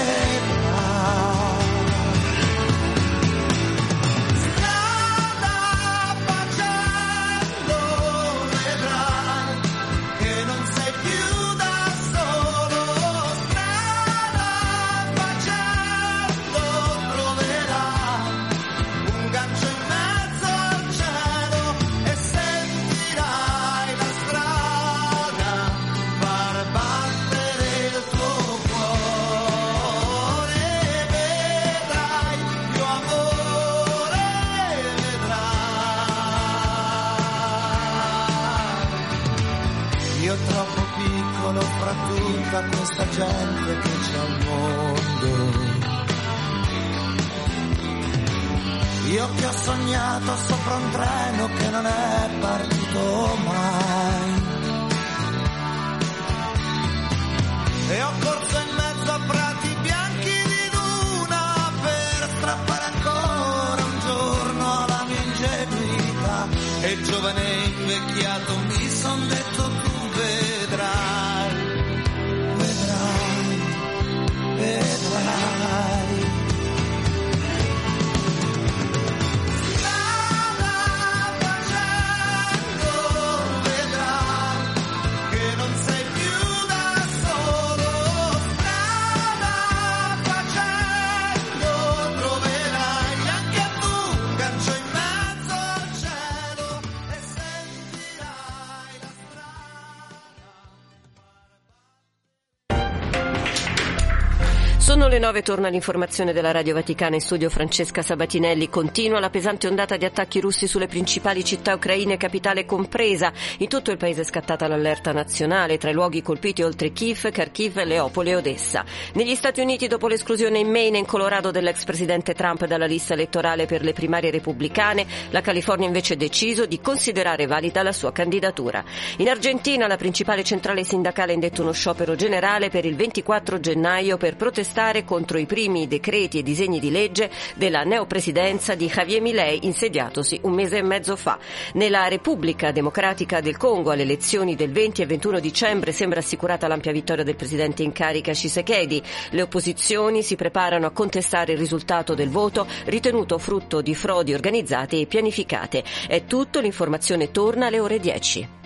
9 torna l'informazione della Radio Vaticana in studio Francesca Sabatinelli. Continua la pesante ondata di attacchi russi sulle principali città ucraine, capitale compresa. In tutto il paese è scattata l'allerta nazionale, tra i luoghi colpiti oltre Kiev, Kharkiv, Leopoli e Odessa. Negli Stati Uniti, dopo l'esclusione in Maine e in Colorado dell'ex presidente Trump dalla lista elettorale per le primarie repubblicane, la California invece ha deciso di considerare valida la sua candidatura. In Argentina, la principale centrale sindacale ha indetto uno sciopero generale per il 24 gennaio per protestare contro i primi decreti e disegni di legge della neopresidenza di Javier Milei insediatosi un mese e mezzo fa. Nella Repubblica Democratica del Congo alle elezioni del 20 e 21 dicembre sembra assicurata l'ampia vittoria del presidente in carica Shisekedi. Le opposizioni si preparano a contestare il risultato del voto ritenuto frutto di frodi organizzate e pianificate. È tutto, l'informazione torna alle ore 10.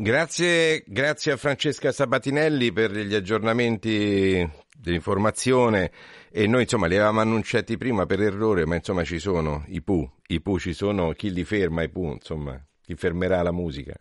Grazie, grazie a Francesca Sabatinelli per gli aggiornamenti dell'informazione e noi insomma li avevamo annunciati prima per errore, ma insomma ci sono i Pooh, i Pooh ci sono, chi li ferma i Pooh, insomma, chi fermerà la musica.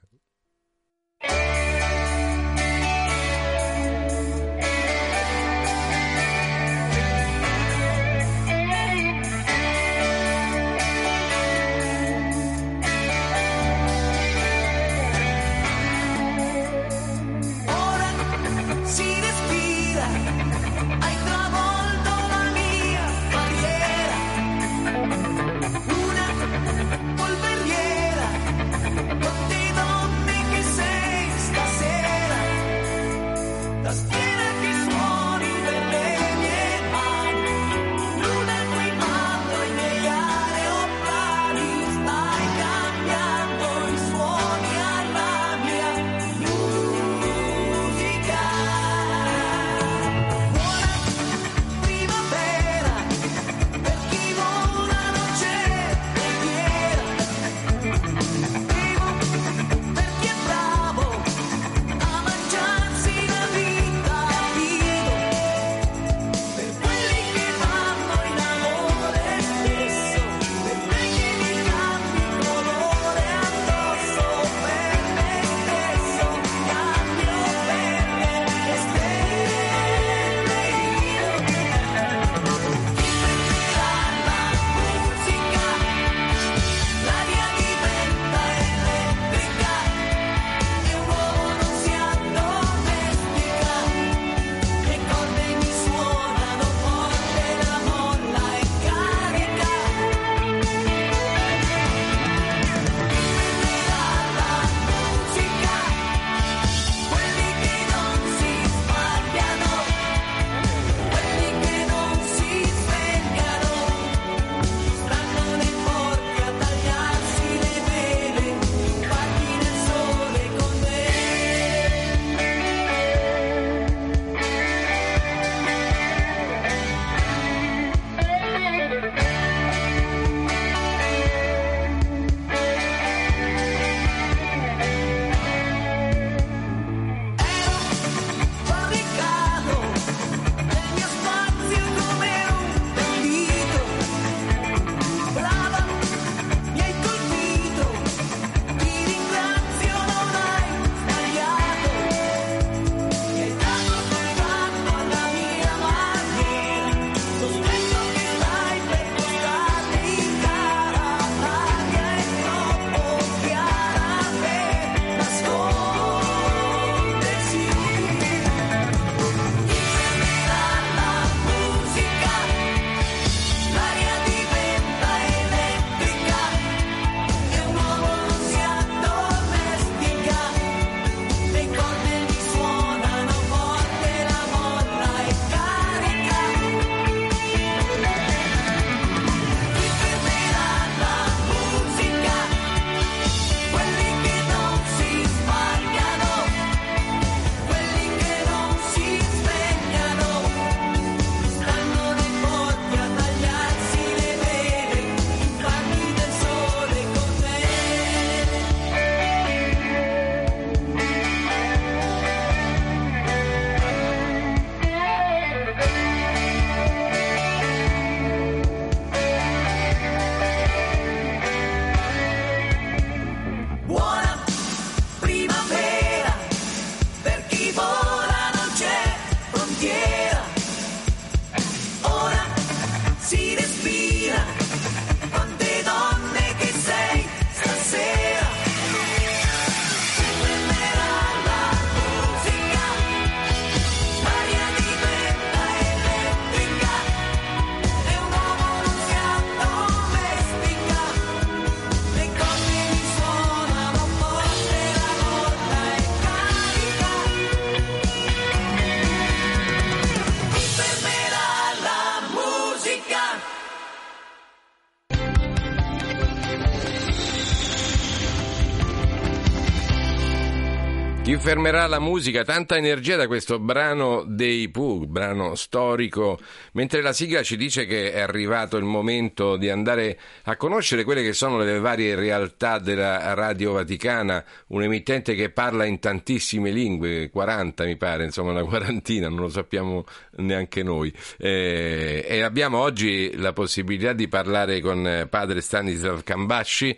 Fermerà la musica, tanta energia da questo brano dei Pooh, brano storico, mentre la sigla ci dice che è arrivato il momento di andare a conoscere quelle che sono le varie realtà della Radio Vaticana, un emittente che parla in tantissime lingue, 40 mi pare, insomma una quarantina, non lo sappiamo neanche noi. Eh, e abbiamo oggi la possibilità di parlare con padre Stanislav Cambasci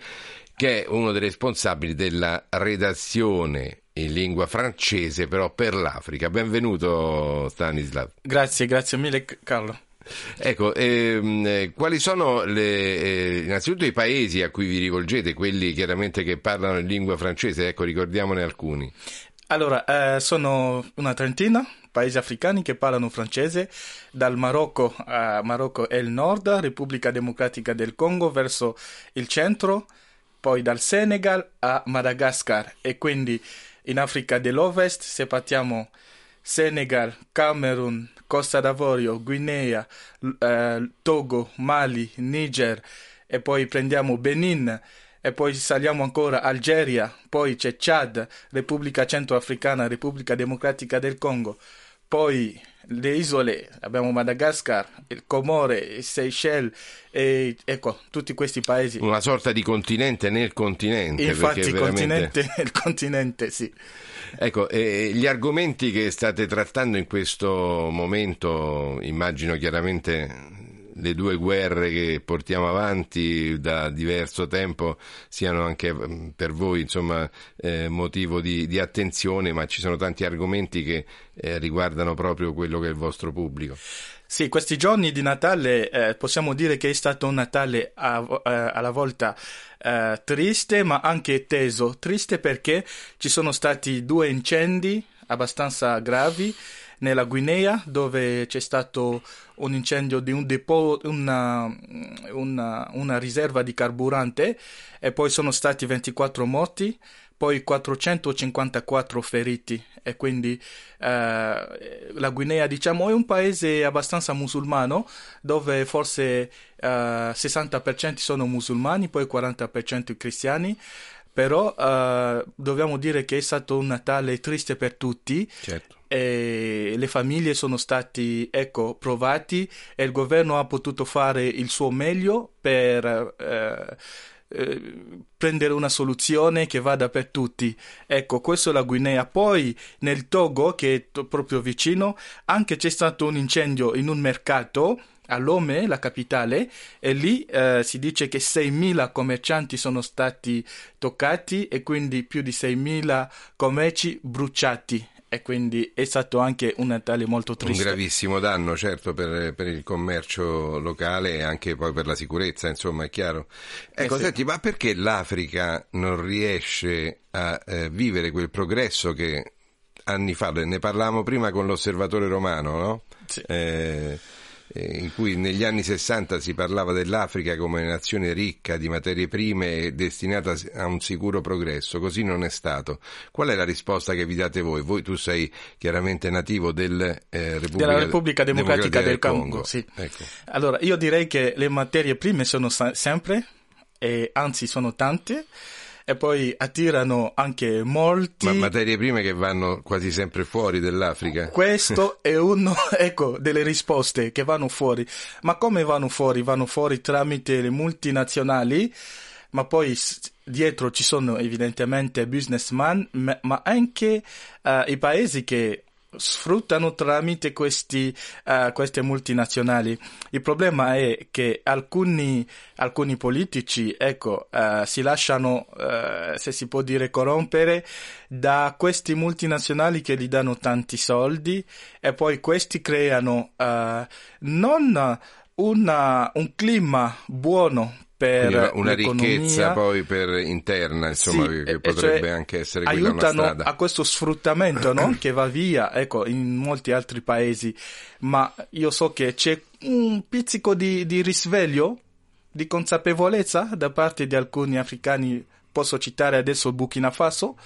che è uno dei responsabili della redazione in lingua francese però per l'Africa. Benvenuto Stanislav. Grazie, grazie mille Carlo. Ecco, ehm, eh, quali sono le, eh, innanzitutto i paesi a cui vi rivolgete, quelli chiaramente che parlano in lingua francese? Ecco, ricordiamone alcuni. Allora, eh, sono una trentina paesi africani che parlano francese, dal Marocco a Marocco e il nord, Repubblica Democratica del Congo verso il centro, poi dal Senegal a Madagascar e quindi in Africa dell'Ovest se partiamo Senegal, Camerun, Costa d'Avorio, Guinea, eh, Togo, Mali, Niger e poi prendiamo Benin e poi saliamo ancora Algeria, poi c'è Chad, Repubblica Centroafricana, Repubblica Democratica del Congo, poi le isole, abbiamo Madagascar, il Comore, il Seychelles e ecco, tutti questi paesi. Una sorta di continente nel continente. Infatti, il veramente... continente nel continente, sì. Ecco, eh, gli argomenti che state trattando in questo momento, immagino chiaramente le due guerre che portiamo avanti da diverso tempo siano anche per voi insomma, eh, motivo di, di, attenzione, ma ci sono tanti argomenti che eh, riguardano proprio quello che è il vostro pubblico. Sì, questi giorni di Natale eh, possiamo dire che è stato un Natale a, a, alla volta eh, triste ma anche teso. Triste perché ci sono stati due incendi abbastanza gravi nella Guinea dove c'è stato un incendio di un depot, una, una, una riserva di carburante e poi sono stati 24 morti, poi 454 feriti e quindi eh, la Guinea diciamo è un paese abbastanza musulmano dove forse eh, 60% sono musulmani, poi 40% cristiani però uh, dobbiamo dire che è stato un Natale triste per tutti. Certo. E le famiglie sono stati ecco, provati e il governo ha potuto fare il suo meglio per eh, eh, prendere una soluzione che vada per tutti. Ecco, questo è la Guinea. Poi nel Togo, che è t- proprio vicino, anche c'è stato un incendio in un mercato a Lome, la capitale, e lì eh, si dice che 6.000 commercianti sono stati toccati e quindi più di 6.000 commerci bruciati e quindi è stato anche un Natale molto triste. Un gravissimo danno, certo, per, per, il commercio locale e anche poi per la sicurezza, insomma, è chiaro. Ecco, eh sì. senti, ma perché l'Africa non riesce a eh, vivere quel progresso che anni fa, ne parlavamo prima con l'osservatore romano, no? Sì. Eh, in cui negli anni 60 si parlava dell'Africa come nazione ricca di materie prime e destinata a un sicuro progresso, così non è stato. Qual è la risposta che vi date voi? Voi tu sei chiaramente nativo del, eh, Repubblica, della Repubblica Democratica, Democratica del Congo. Congo. Sì. Ecco. Allora, io direi che le materie prime sono sempre, e anzi sono tante, e poi attirano anche molti. Ma materie prime che vanno quasi sempre fuori dell'Africa. Questo è uno, ecco, delle risposte che vanno fuori. Ma come vanno fuori? Vanno fuori tramite le multinazionali, ma poi dietro ci sono evidentemente businessman, ma anche uh, i paesi che sfruttano tramite questi, uh, queste multinazionali. Il problema è che alcuni, alcuni politici ecco, uh, si lasciano, uh, se si può dire, corrompere da questi multinazionali che gli danno tanti soldi e poi questi creano non una, un clima buono per una ricchezza poi per interna, insomma, sì, che potrebbe cioè, anche essere quella una aiutano strada. a questo sfruttamento no? che va via, ecco, in molti altri paesi, ma io so che c'è un pizzico di, di risveglio, di consapevolezza da parte di alcuni africani, posso citare adesso il Burkina Faso,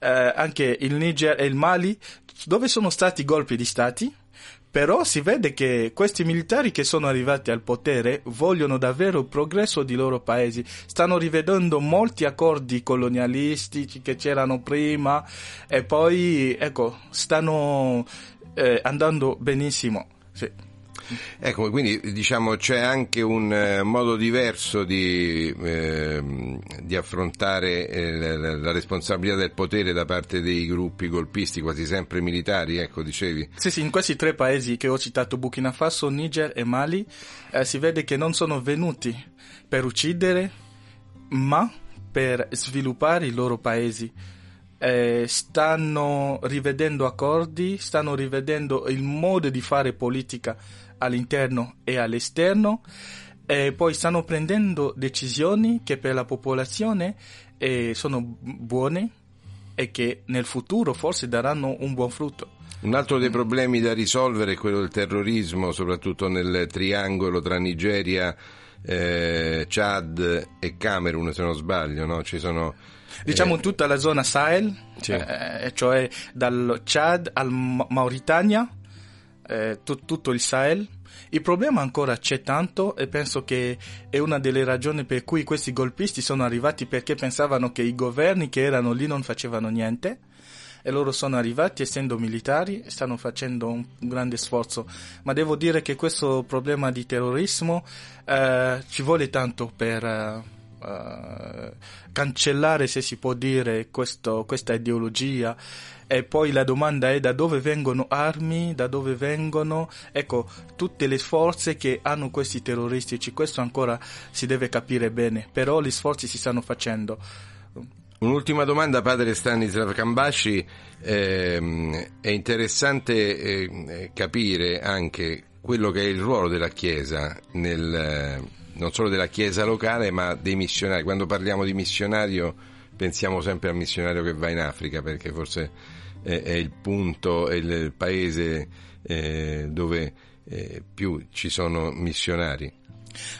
eh, anche il Niger e il Mali, dove sono stati golpi di stati, Però si vede che questi militari che sono arrivati al potere vogliono davvero il progresso di loro paesi. Stanno rivedendo molti accordi colonialistici che c'erano prima e poi, ecco, stanno eh, andando benissimo. Sì. Ecco, quindi diciamo c'è anche un eh, modo diverso di, ehm, di affrontare eh, la, la responsabilità del potere da parte dei gruppi golpisti, quasi sempre militari, ecco, dicevi. Sì, sì, in questi tre paesi che ho citato, Burkina Faso, Niger e Mali, eh, si vede che non sono venuti per uccidere, ma per sviluppare i loro paesi. Eh, stanno rivedendo accordi, stanno rivedendo il modo di fare politica all'interno e all'esterno e poi stanno prendendo decisioni che per la popolazione eh, sono buone e che nel futuro forse daranno un buon frutto. Un altro dei problemi da risolvere è quello del terrorismo, soprattutto nel triangolo tra Nigeria, eh, Chad e Camerun, se non sbaglio, no? Ci sono Diciamo eh, tutta la zona Sahel, Sì. eh, cioè dal Chad al Ma- Mauritania, eh, tu- tutto il Sahel. Il problema ancora c'è tanto e penso che è una delle ragioni per cui questi golpisti sono arrivati perché pensavano che i governi che erano lì non facevano niente e loro sono arrivati essendo militari e stanno facendo un grande sforzo. Ma devo dire che questo problema di terrorismo eh, ci vuole tanto per eh, eh, cancellare, se si può dire, questo- questa ideologia. E poi la domanda è da dove vengono armi, da dove vengono, ecco, tutte le forze che hanno questi terroristici, questo ancora si deve capire bene, però gli sforzi si stanno facendo. Un'ultima domanda, padre Stanislav Kambasci. Ehm, è interessante eh, capire anche quello che è il ruolo della Chiesa, nel, eh, non solo della Chiesa locale, ma dei missionari. Quando parliamo di missionario pensiamo sempre al missionario che va in Africa, perché forse è, è il punto, è il, paese eh, dove eh, più ci sono missionari.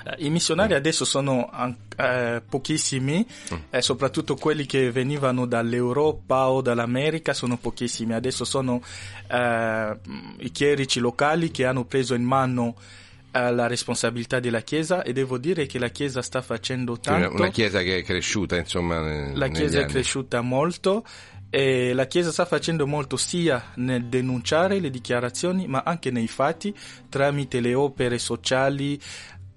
Eh, I missionari adesso sono eh, pochissimi, eh, soprattutto quelli che venivano dall'Europa o dall'America sono pochissimi. Adesso sono eh, i chierici locali che hanno preso in mano eh, la responsabilità della Chiesa e devo dire che la Chiesa sta facendo Cioè, Una, tanto. una chiesa che è cresciuta, insomma. La Chiesa è anni. cresciuta molto e la Chiesa sta facendo molto sia nel denunciare le dichiarazioni ma anche nei fatti tramite le opere sociali.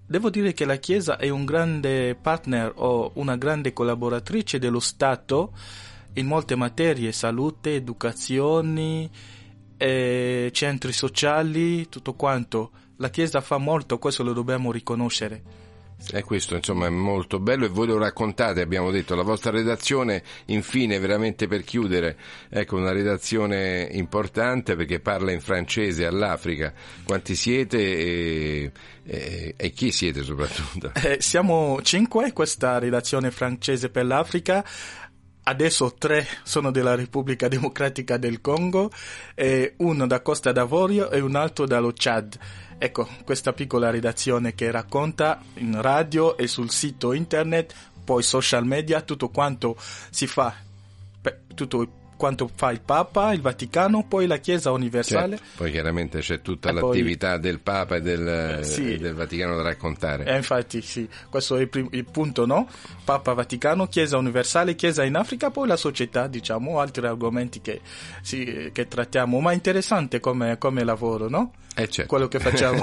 Devo dire che la Chiesa è un grande partner o una grande collaboratrice dello Stato in molte materie, salute, educazione, eh, centri sociali, tutto quanto. La Chiesa fa molto, questo lo dobbiamo riconoscere. E questo insomma è molto bello e voi lo raccontate, abbiamo detto, la vostra redazione, infine, veramente per chiudere, ecco una redazione importante perché parla in francese all'Africa. Quanti siete e, e- e chi siete soprattutto? Eh, siamo cinque, questa relazione francese per l'Africa. Adesso tre sono della Repubblica Democratica del Congo, e uno da Costa d'Avorio e un altro dallo Chad. Ecco, questa piccola redazione che racconta in radio e sul sito internet, poi social media, tutto quanto si fa, tutto quanto fa il Papa, il Vaticano, poi la Chiesa Universale. Certo, poi chiaramente c'è tutta E poi- l'attività del Papa e del, Sì. e del Vaticano da raccontare. Eh, infatti, sì, questo è il, prim- il punto, no? Papa Vaticano, Chiesa Universale, Chiesa in Africa, poi la società, diciamo, altri argomenti che, sì, che trattiamo. Ma interessante come, come lavoro, no? Eh, certo. Quello che facciamo.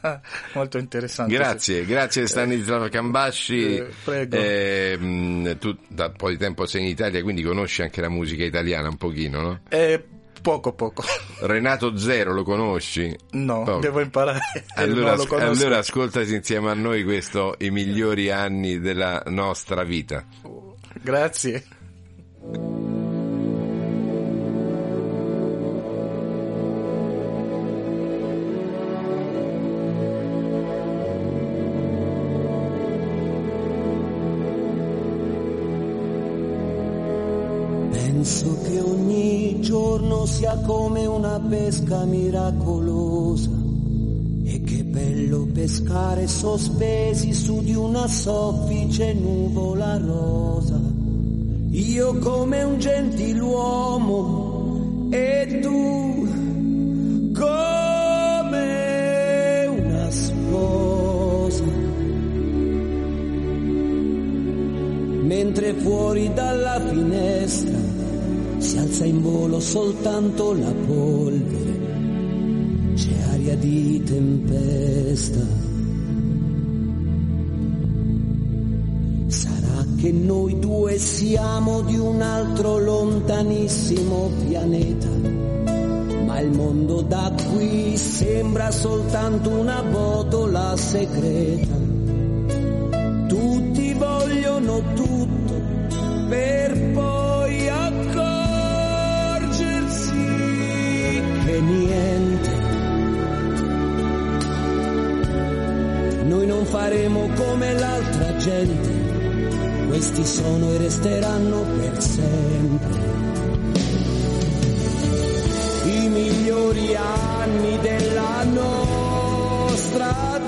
Molto interessante. Grazie, grazie Stanislav Cambasci. eh, prego. Ehm, tu da un po' di tempo sei in Italia, quindi conosci anche la musica italiana un pochino, no? sì. Eh, poco, poco. Renato Zero lo conosci? No, Poco. devo imparare. Allora, conosco. allora ascoltati insieme a noi questo I migliori anni della nostra vita. Grazie. Penso che ogni giorno sia come una pesca miracolosa e che bello pescare sospesi su di una soffice nuvola rosa. Io come un gentiluomo e tu come una sposa. Mentre fuori dalla finestra si alza in volo soltanto la polvere, c'è aria di tempesta. Sarà che noi due siamo di un altro lontanissimo pianeta, ma il mondo da qui sembra soltanto una botola segreta. Faremo come l'altra gente, questi sono e resteranno per sempre. I migliori anni della nostra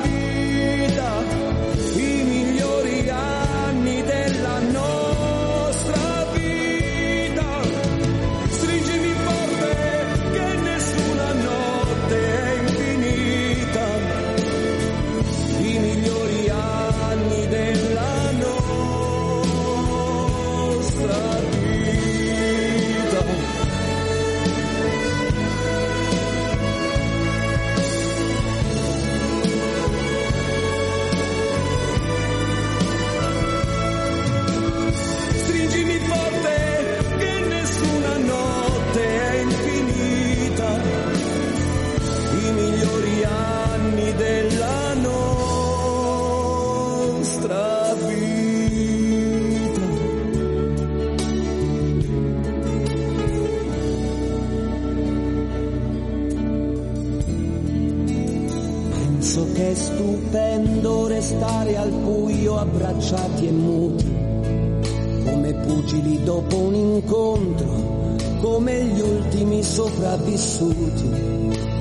sopravvissuti.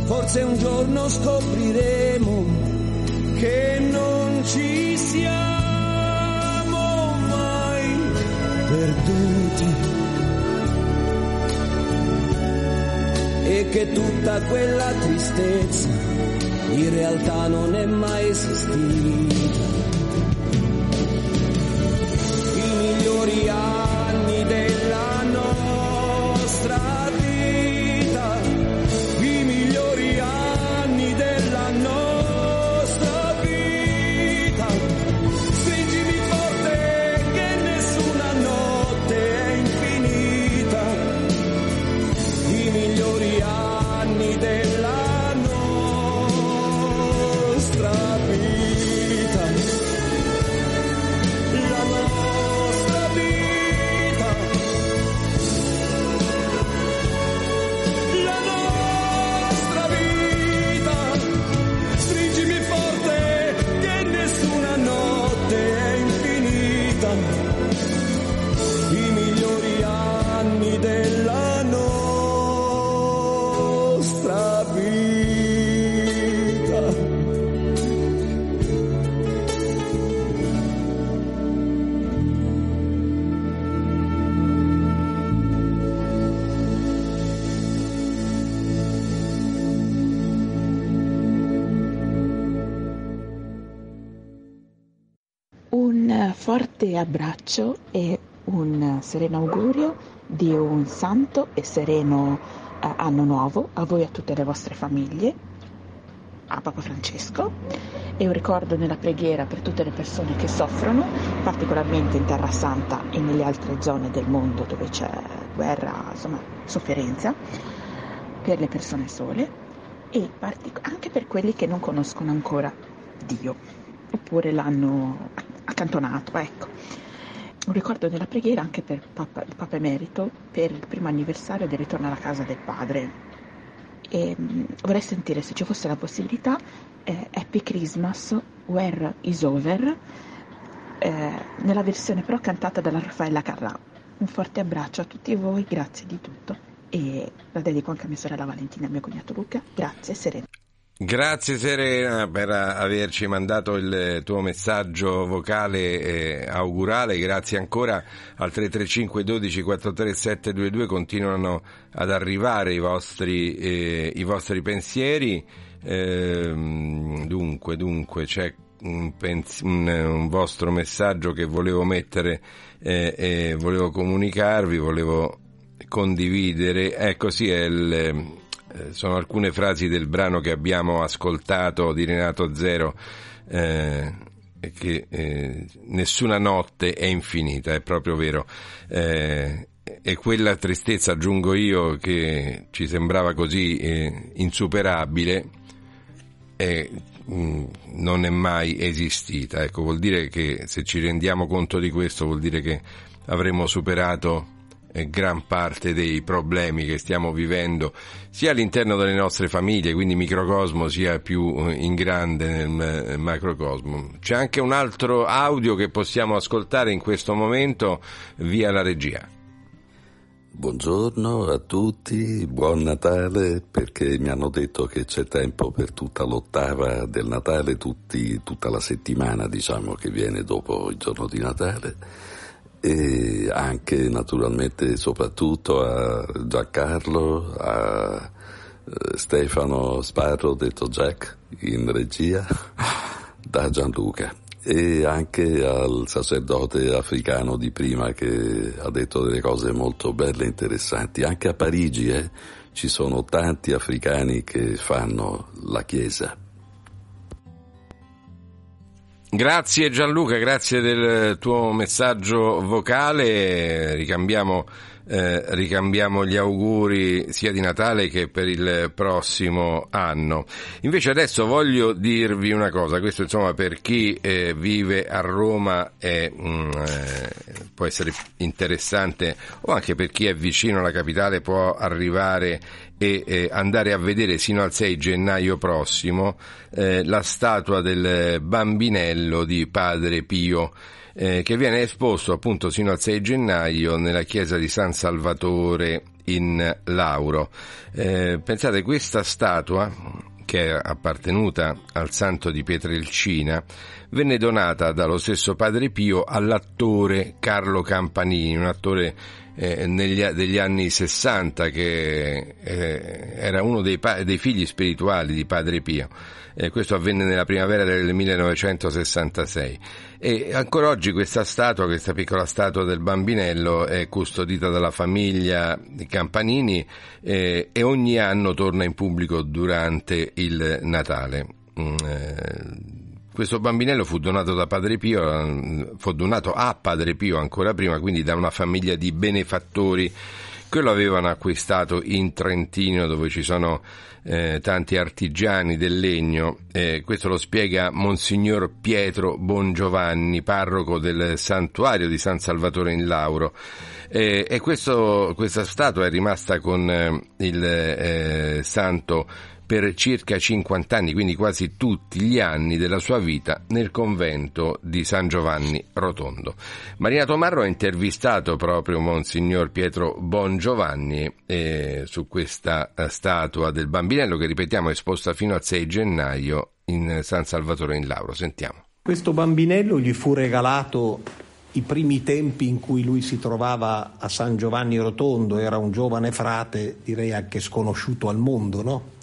Forse un giorno scopriremo che non ci siamo mai perduti e che tutta quella tristezza in realtà non è mai esistita. Forte abbraccio e un sereno augurio di un santo e sereno eh, anno nuovo a voi e a tutte le vostre famiglie, a Papa Francesco. E un ricordo nella preghiera per tutte le persone che soffrono, particolarmente in Terra Santa e nelle altre zone del mondo dove c'è guerra, insomma, sofferenza, per le persone sole e partic- anche per quelli che non conoscono ancora Dio oppure l'hanno accantonato, ecco. Un ricordo della preghiera anche per Papa, il Papa Emerito per il primo anniversario del ritorno alla casa del padre. E, mh, vorrei sentire se ci fosse la possibilità eh, Happy Christmas, Where is Over, eh, nella versione però cantata dalla Raffaella Carrà. Un forte abbraccio a tutti voi, grazie di tutto e la dedico anche a mia sorella Valentina e a mio cognato Luca. Grazie, Serena. Grazie Serena per averci mandato il tuo messaggio vocale augurale, grazie ancora al 335 12 43 722 continuano ad arrivare i vostri, eh, i vostri pensieri. Ehm, dunque, dunque, c'è un, pens- un, un vostro messaggio che volevo mettere eh, e volevo comunicarvi, volevo condividere. Ecco, sì, è il, eh, sono alcune frasi del brano che abbiamo ascoltato di Renato Zero. Eh, che eh, nessuna notte è infinita, è proprio vero. Eh, e quella tristezza, aggiungo io, che ci sembrava così eh, insuperabile, mh, non è mai esistita. Ecco, vuol dire che se ci rendiamo conto di questo, vuol dire che avremo superato gran parte dei problemi che stiamo vivendo sia all'interno delle nostre famiglie, quindi microcosmo, sia più eh, in grande nel eh, macrocosmo. C'è anche un altro audio che possiamo ascoltare in questo momento via la regia. Buongiorno a tutti, buon Natale perché mi hanno detto che c'è tempo per tutta l'ottava del Natale, tutti, tutta la settimana diciamo che viene dopo il giorno di Natale e anche naturalmente soprattutto a Giancarlo, a eh, Stefano Sparro, detto Jack in regia, da Gianluca e anche al sacerdote africano di prima che ha detto delle cose molto belle e interessanti. Anche a Parigi eh, ci sono tanti africani che fanno la chiesa. Grazie Gianluca, grazie del tuo messaggio vocale, ricambiamo, eh, ricambiamo, gli auguri sia di Natale che per il prossimo anno. Invece adesso voglio dirvi una cosa, questo insomma per chi eh, vive a Roma è, mm, eh, può essere interessante o anche per chi è vicino alla capitale può arrivare e eh, andare a vedere sino al 6 gennaio prossimo la statua del bambinello di Padre Pio eh, che viene esposto appunto sino al 6 gennaio nella chiesa di San Salvatore in Lauro. Eh, pensate, questa statua che è appartenuta al santo di Pietrelcina, venne donata dallo stesso Padre Pio all'attore Carlo Campanini, un attore eh, negli, degli anni 60 che eh, era uno dei, dei, figli spirituali di Padre Pio. Eh, questo avvenne nella primavera del 1966 e ancora oggi questa statua, questa piccola statua del bambinello è custodita dalla famiglia Campanini eh, e ogni anno torna in pubblico durante il Natale. Mm, eh, questo bambinello fu donato da Padre Pio, fu donato a Padre Pio ancora prima, quindi da una famiglia di benefattori che lo avevano acquistato in Trentino dove ci sono eh, tanti artigiani del legno. Eh, questo lo spiega Monsignor Pietro Bongiovanni, parroco del santuario di San Salvatore in Lauro. Eh, e questo, questa statua è rimasta con eh, il eh, santo per circa 50 anni, quindi quasi tutti gli anni della sua vita nel convento di San Giovanni Rotondo. Marina Tomarro ha intervistato proprio Monsignor Pietro Bongiovanni eh, su questa eh, statua del bambinello che ripetiamo è esposta fino al 6 gennaio in San Salvatore in Lauro. Sentiamo. Questo bambinello gli fu regalato i primi tempi in cui lui si trovava a San Giovanni Rotondo, era un giovane frate, direi anche sconosciuto al mondo, no?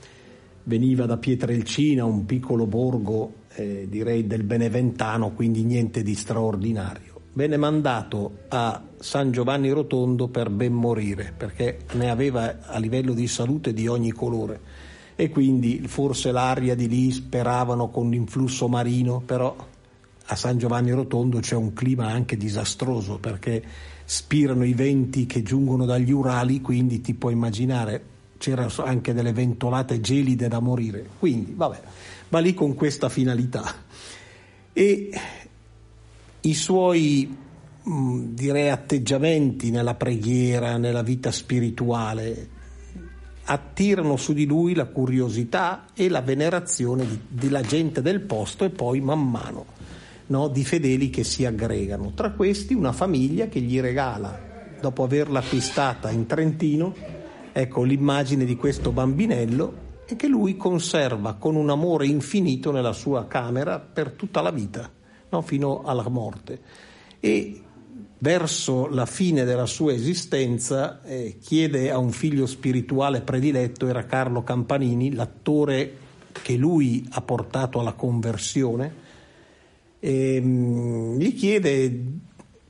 Veniva da Pietrelcina, un piccolo borgo eh, direi del Beneventano, quindi niente di straordinario. Venne mandato a San Giovanni Rotondo per ben morire, perché ne aveva a livello di salute di ogni colore e quindi forse l'aria di lì speravano con l'influsso marino, però a San Giovanni Rotondo c'è un clima anche disastroso perché spirano i venti che giungono dagli Urali, quindi ti puoi immaginare c'erano anche delle ventolate gelide da morire. Quindi, vabbè, va lì con questa finalità. E i suoi, mh, direi, atteggiamenti nella preghiera, nella vita spirituale, attirano su di lui la curiosità e la venerazione di, della gente del posto e poi man mano no, di fedeli che si aggregano. Tra questi una famiglia che gli regala, dopo averla acquistata in Trentino, ecco l'immagine di questo bambinello e che lui conserva con un amore infinito nella sua camera per tutta la vita, no? fino alla morte. E verso la fine della sua esistenza eh, chiede a un figlio spirituale prediletto, era Carlo Campanini, l'attore che lui ha portato alla conversione, e, mm, gli chiede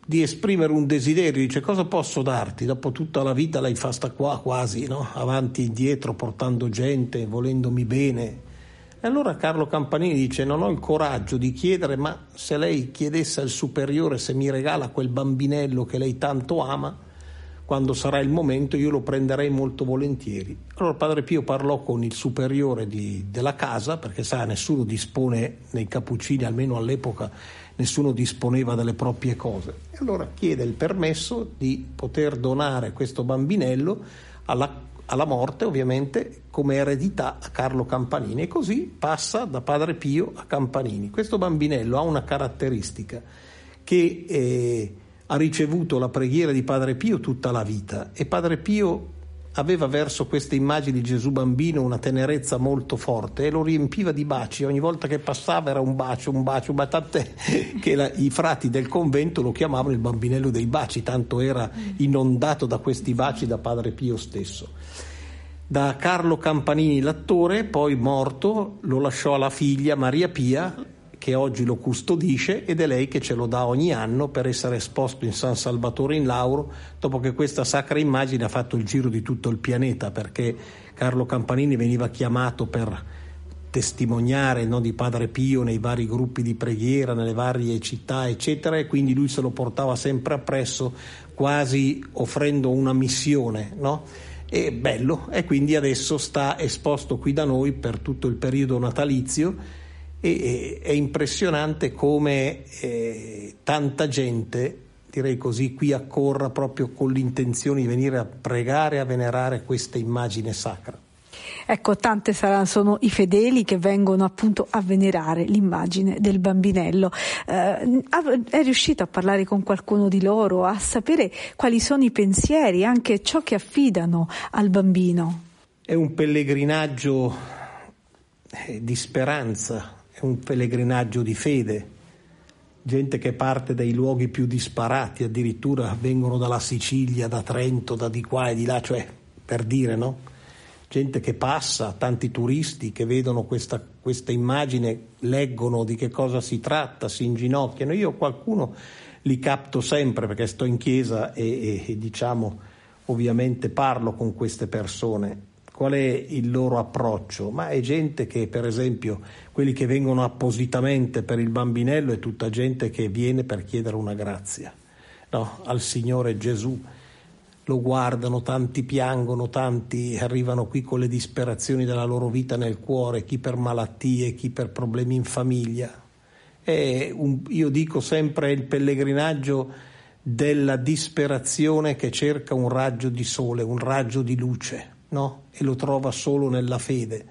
di esprimere un desiderio, dice cosa posso darti? Dopo tutta la vita lei fa sta qua quasi, no? avanti e indietro, portando gente, volendomi bene. E allora Carlo Campanini dice non ho il coraggio di chiedere, ma se lei chiedesse al superiore se mi regala quel bambinello che lei tanto ama, quando sarà il momento io lo prenderei molto volentieri. Allora Padre Pio parlò con il superiore di, della casa, perché sa, nessuno dispone nei cappuccini, almeno all'epoca, nessuno disponeva delle proprie cose. E allora chiede il permesso di poter donare questo bambinello alla, alla morte, ovviamente, come eredità a Carlo Campanini. E così passa da Padre Pio a Campanini. Questo bambinello ha una caratteristica che... Eh, ha ricevuto la preghiera di Padre Pio tutta la vita e Padre Pio aveva verso queste immagini di Gesù bambino una tenerezza molto forte e lo riempiva di baci, ogni volta che passava era un bacio, un bacio, ma tant'è che la, i frati del convento lo chiamavano il bambinello dei baci, tanto era inondato da questi baci da Padre Pio stesso. Da Carlo Campanini l'attore, poi morto, lo lasciò alla figlia Maria Pia, che oggi lo custodisce ed è lei che ce lo dà ogni anno per essere esposto in San Salvatore in Lauro, dopo che questa sacra immagine ha fatto il giro di tutto il pianeta, perché Carlo Campanini veniva chiamato per testimoniare no, di Padre Pio nei vari gruppi di preghiera, nelle varie città, eccetera, e quindi lui se lo portava sempre appresso, quasi offrendo una missione, no? E bello, e quindi adesso sta esposto qui da noi per tutto il periodo natalizio e, è impressionante come eh, tanta gente, direi così, qui accorra proprio con l'intenzione di venire a pregare, a venerare questa immagine sacra. Ecco, tante saranno, sono i fedeli che vengono appunto a venerare l'immagine del bambinello. Eh, è riuscito a parlare con qualcuno di loro, a sapere quali sono i pensieri, anche ciò che affidano al bambino? È un pellegrinaggio eh, di speranza, è un pellegrinaggio di fede, gente che parte dai luoghi più disparati, addirittura vengono dalla Sicilia, da Trento, da di qua e di là, cioè per dire, no? Gente che passa, tanti turisti che vedono questa, questa immagine, leggono di che cosa si tratta, si inginocchiano. Io qualcuno li capto sempre perché sto in chiesa e, e, e diciamo ovviamente parlo con queste persone qual è il loro approccio, ma è gente che per esempio quelli che vengono appositamente per il bambinello è tutta gente che viene per chiedere una grazia no, al Signore Gesù. Lo guardano, tanti piangono, tanti arrivano qui con le disperazioni della loro vita nel cuore, chi per malattie, chi per problemi in famiglia. Un, io dico sempre il pellegrinaggio della disperazione che cerca un raggio di sole, un raggio di luce no? E lo trova solo nella fede,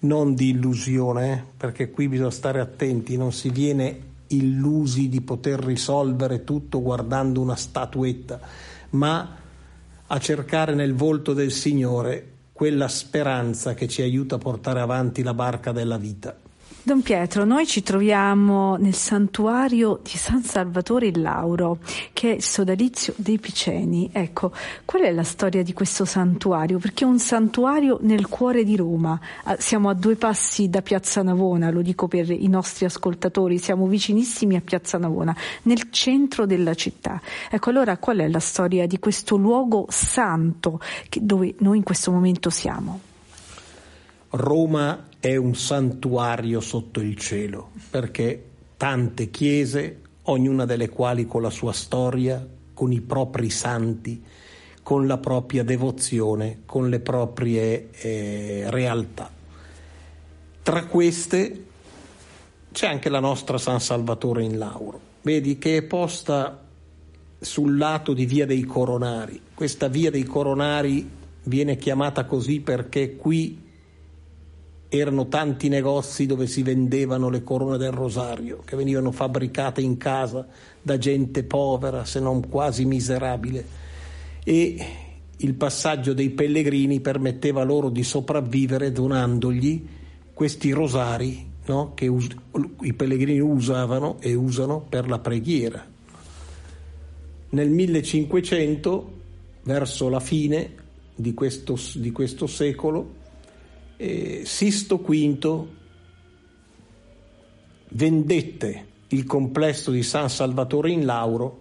non di illusione, eh? perché qui bisogna stare attenti, non si viene illusi di poter risolvere tutto guardando una statuetta, ma a cercare nel volto del Signore quella speranza che ci aiuta a portare avanti la barca della vita. Don Pietro, noi ci troviamo nel santuario di San Salvatore in Lauro, che è il sodalizio dei Piceni. Ecco, qual è la storia di questo santuario? Perché è un santuario nel cuore di Roma. Ah, siamo a due passi da Piazza Navona, lo dico per i nostri ascoltatori, siamo vicinissimi a Piazza Navona, nel centro della città. Ecco, allora qual è la storia di questo luogo santo dove noi in questo momento siamo? Roma è un santuario sotto il cielo, perché tante chiese, ognuna delle quali con la sua storia, con i propri santi, con la propria devozione, con le proprie eh, realtà. Tra queste c'è anche la nostra San Salvatore in Lauro, vedi che è posta sul lato di Via dei Coronari. Questa Via dei Coronari viene chiamata così perché qui erano tanti negozi dove si vendevano le corone del rosario, che venivano fabbricate in casa da gente povera, se non quasi miserabile, e il passaggio dei pellegrini permetteva loro di sopravvivere donandogli questi rosari no? che us- i pellegrini usavano e usano per la preghiera. Nel 1500, verso la fine di questo, di questo secolo, eh, Sisto V vendette il complesso di San Salvatore in Lauro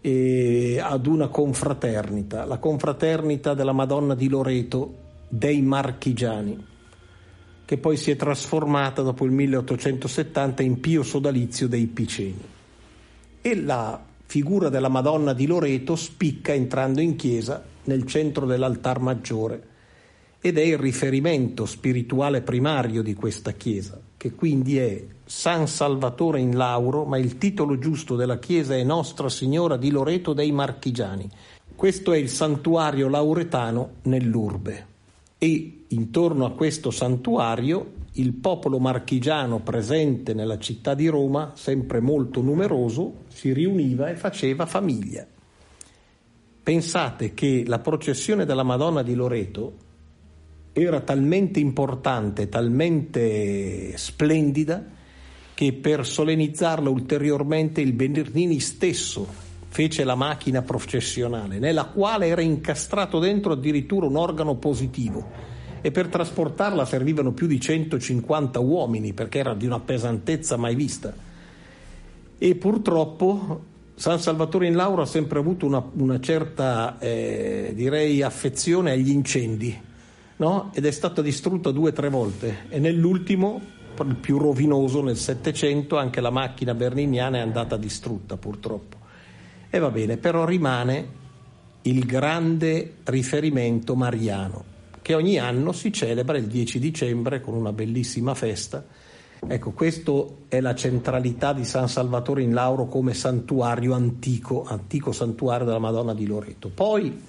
eh, ad una confraternita, la confraternita della Madonna di Loreto dei Marchigiani, che poi si è trasformata dopo il 1870 in Pio Sodalizio dei Piceni. E la figura della Madonna di Loreto spicca entrando in chiesa nel centro dell'altar maggiore ed è il riferimento spirituale primario di questa chiesa, che quindi è San Salvatore in Lauro, ma il titolo giusto della chiesa è Nostra Signora di Loreto dei Marchigiani. Questo è il santuario lauretano nell'urbe e intorno a questo santuario il popolo marchigiano presente nella città di Roma, sempre molto numeroso, si riuniva e faceva famiglia. Pensate che la processione della Madonna di Loreto era talmente importante, talmente splendida, che per solennizzarla ulteriormente il Bernardini stesso fece la macchina processionale, nella quale era incastrato dentro addirittura un organo positivo e per trasportarla servivano più di 150 uomini perché era di una pesantezza mai vista. E purtroppo San Salvatore in Lauro ha sempre avuto una, una certa, eh, direi, affezione agli incendi no? ed è stata distrutta due o tre volte e nell'ultimo, il più rovinoso, nel Settecento, anche la macchina berniniana è andata distrutta purtroppo. E va bene, però rimane il grande riferimento mariano, che ogni anno si celebra il 10 dicembre con una bellissima festa. Ecco, questa è la centralità di San Salvatore in Lauro come santuario antico, antico santuario della Madonna di Loreto. Poi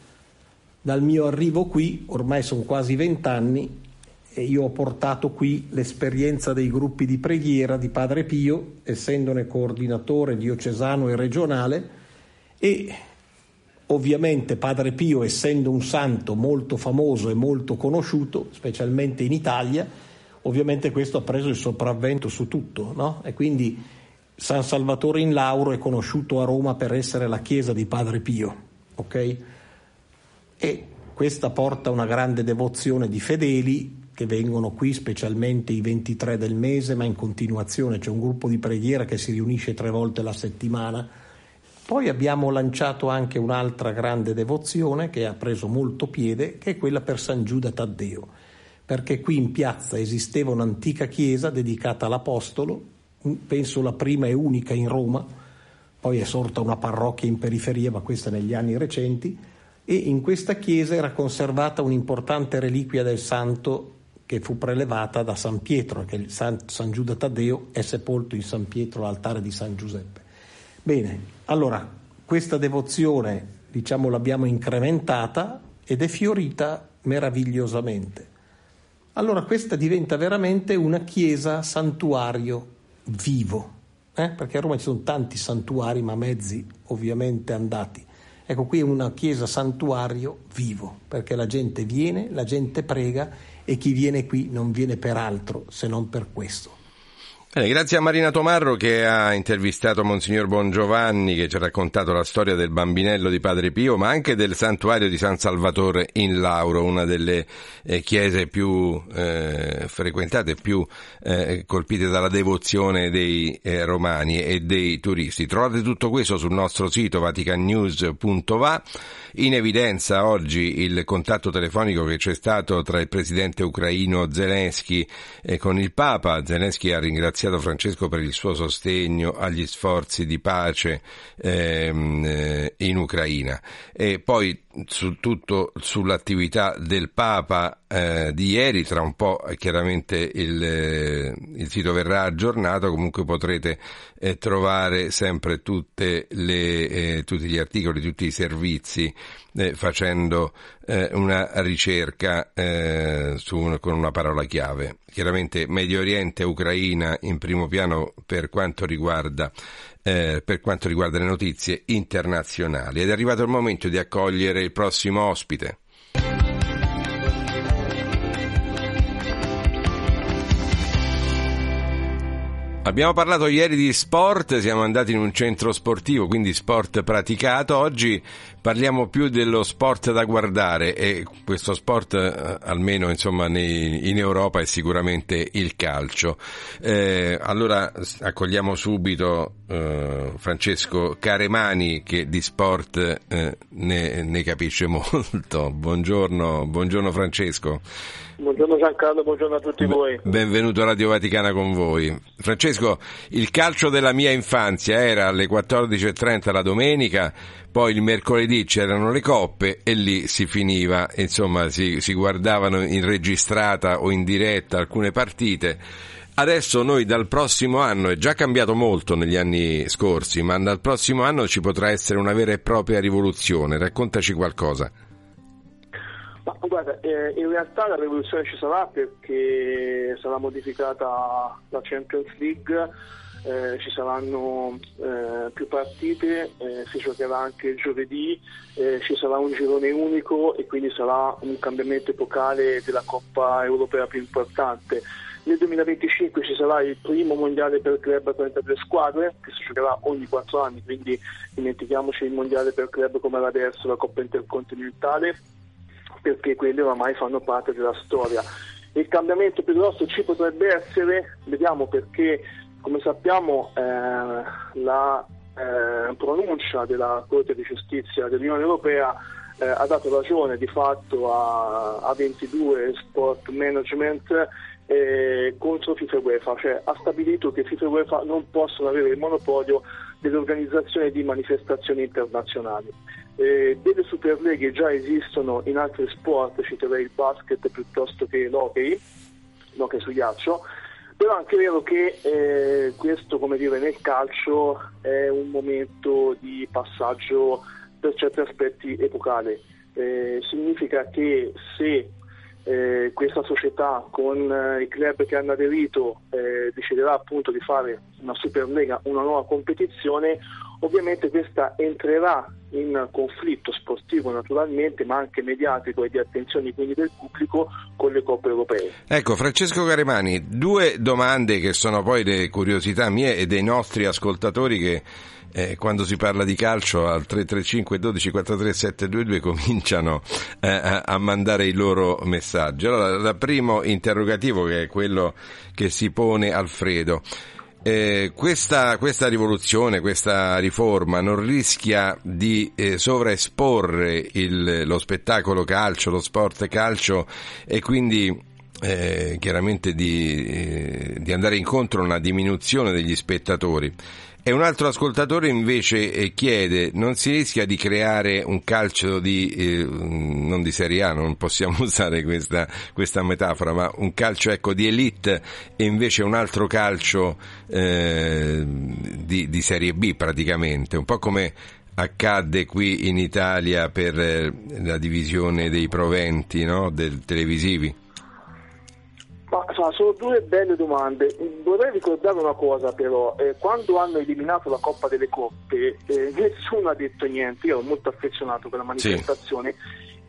dal mio arrivo qui, ormai sono quasi vent'anni, e io ho portato qui l'esperienza dei gruppi di preghiera di Padre Pio, essendone coordinatore diocesano e regionale, e ovviamente Padre Pio, essendo un santo molto famoso e molto conosciuto, specialmente in Italia, ovviamente questo ha preso il sopravvento su tutto, no? E quindi San Salvatore in Lauro è conosciuto a Roma per essere la chiesa di Padre Pio, ok? E questa porta una grande devozione di fedeli che vengono qui specialmente i 23 del mese, ma in continuazione c'è un gruppo di preghiera che si riunisce tre volte la settimana. Poi abbiamo lanciato anche un'altra grande devozione che ha preso molto piede, che è quella per San Giuda Taddeo, perché qui in piazza esisteva un'antica chiesa dedicata all'Apostolo, penso la prima e unica in Roma, poi è sorta una parrocchia in periferia, ma questa negli anni recenti, e in questa chiesa era conservata un'importante reliquia del santo che fu prelevata da San Pietro, che San, San Giuda Taddeo è sepolto in San Pietro, altare di San Giuseppe. Bene, allora questa devozione diciamo l'abbiamo incrementata ed è fiorita meravigliosamente. Allora questa diventa veramente una chiesa santuario vivo, eh? perché a Roma ci sono tanti santuari ma mezzi ovviamente andati. Ecco, qui è una chiesa santuario vivo, perché la gente viene, la gente prega e chi viene qui non viene per altro se non per questo. Bene, grazie a Marina Tomarro che ha intervistato Monsignor Bongiovanni che ci ha raccontato la storia del bambinello di Padre Pio, ma anche del santuario di San Salvatore in Lauro, una delle eh, chiese più eh, frequentate, più eh, colpite dalla devozione dei eh, romani e dei turisti. Trovate tutto questo sul nostro sito vaticannews.va. In evidenza oggi il contatto telefonico che c'è stato tra il presidente ucraino Zelensky e con il Papa. Zelensky ha ringraziato Francesco per il suo sostegno agli sforzi di pace ehm, eh, in Ucraina. E poi su tutto sull'attività del Papa eh, di ieri, tra un po' chiaramente il, eh, il sito verrà aggiornato, comunque potrete eh, trovare sempre tutte le, eh, tutti gli articoli, tutti i servizi eh, facendo una ricerca su con una parola chiave. Chiaramente Medio Oriente e Ucraina in primo piano per quanto riguarda eh, per quanto riguarda le notizie internazionali. Ed è arrivato il momento di accogliere il prossimo ospite. Abbiamo parlato ieri di sport, siamo andati in un centro sportivo, quindi sport praticato. Oggi parliamo più dello sport da guardare e questo sport, eh, almeno insomma, nei- in Europa, è sicuramente il calcio. Eh, allora accogliamo subito eh, Francesco Caremani che di sport eh, ne, ne capisce molto. Buongiorno, buongiorno Francesco. Buongiorno Giancarlo, buongiorno a tutti voi. Benvenuto a Radio Vaticana con voi. Francesco, il calcio della mia infanzia era alle 14.30 la domenica, poi il mercoledì c'erano le coppe e lì si finiva, insomma si, si guardavano in registrata o in diretta alcune partite. Adesso noi dal prossimo anno, è già cambiato molto negli anni scorsi, ma dal prossimo anno ci potrà essere una vera e propria rivoluzione. Raccontaci qualcosa. Ma guarda, eh, in realtà la rivoluzione ci sarà perché sarà modificata la Champions League, eh, ci saranno eh, più partite, eh, si giocherà anche il giovedì, eh, ci sarà un girone unico e quindi sarà un cambiamento epocale della Coppa Europea più importante. Nel 2025 ci sarà il primo mondiale per club a 33 squadre che si giocherà ogni 4 anni, quindi dimentichiamoci il mondiale per club come era adesso, la Coppa Intercontinentale perché quelle oramai fanno parte della storia. Il cambiamento più grosso ci potrebbe essere, vediamo perché come sappiamo eh, la eh, pronuncia della Corte di Giustizia dell'Unione Europea eh, ha dato ragione di fatto a, a 22 Sport Management eh, contro FIFA UEFA, cioè ha stabilito che FIFA UEFA non possono avere il monopolio dell'organizzazione di manifestazioni internazionali. Eh, delle superleghe già esistono in altri sport, citerei il basket piuttosto che l'hockey, l'hockey su ghiaccio, però è anche vero che eh, questo, come dire, nel calcio è un momento di passaggio per certi aspetti epocale. Eh, significa che se eh, questa società con eh, i club che hanno aderito eh, deciderà appunto di fare una Superlega, una nuova competizione, ovviamente questa entrerà in conflitto sportivo naturalmente, ma anche mediatico e di attenzione quindi del pubblico con le coppe europee. Ecco, Francesco Caremani, due domande che sono poi le curiosità mie e dei nostri ascoltatori che eh, quando si parla di calcio al 335 12 43 722 cominciano eh, a mandare i loro messaggi. Allora, il primo interrogativo che è quello che si pone Alfredo. Eh, questa, questa rivoluzione, questa riforma non rischia di eh, sovraesporre il- lo spettacolo calcio, lo sport calcio e quindi eh, chiaramente di, eh, di andare incontro a una diminuzione degli spettatori. E un altro ascoltatore invece eh, chiede, non si rischia di creare un calcio di, eh, non di Serie A, non possiamo usare questa, questa metafora, ma un calcio ecco, di elite e invece un altro calcio eh, di, di Serie B praticamente, un po' come accadde qui in Italia per eh, la divisione dei proventi no? del televisivi. Ma sa, sono due belle domande. Vorrei ricordare una cosa però, eh, quando hanno eliminato la Coppa delle Coppe eh, nessuno ha detto niente, io ero molto affezionato a quella manifestazione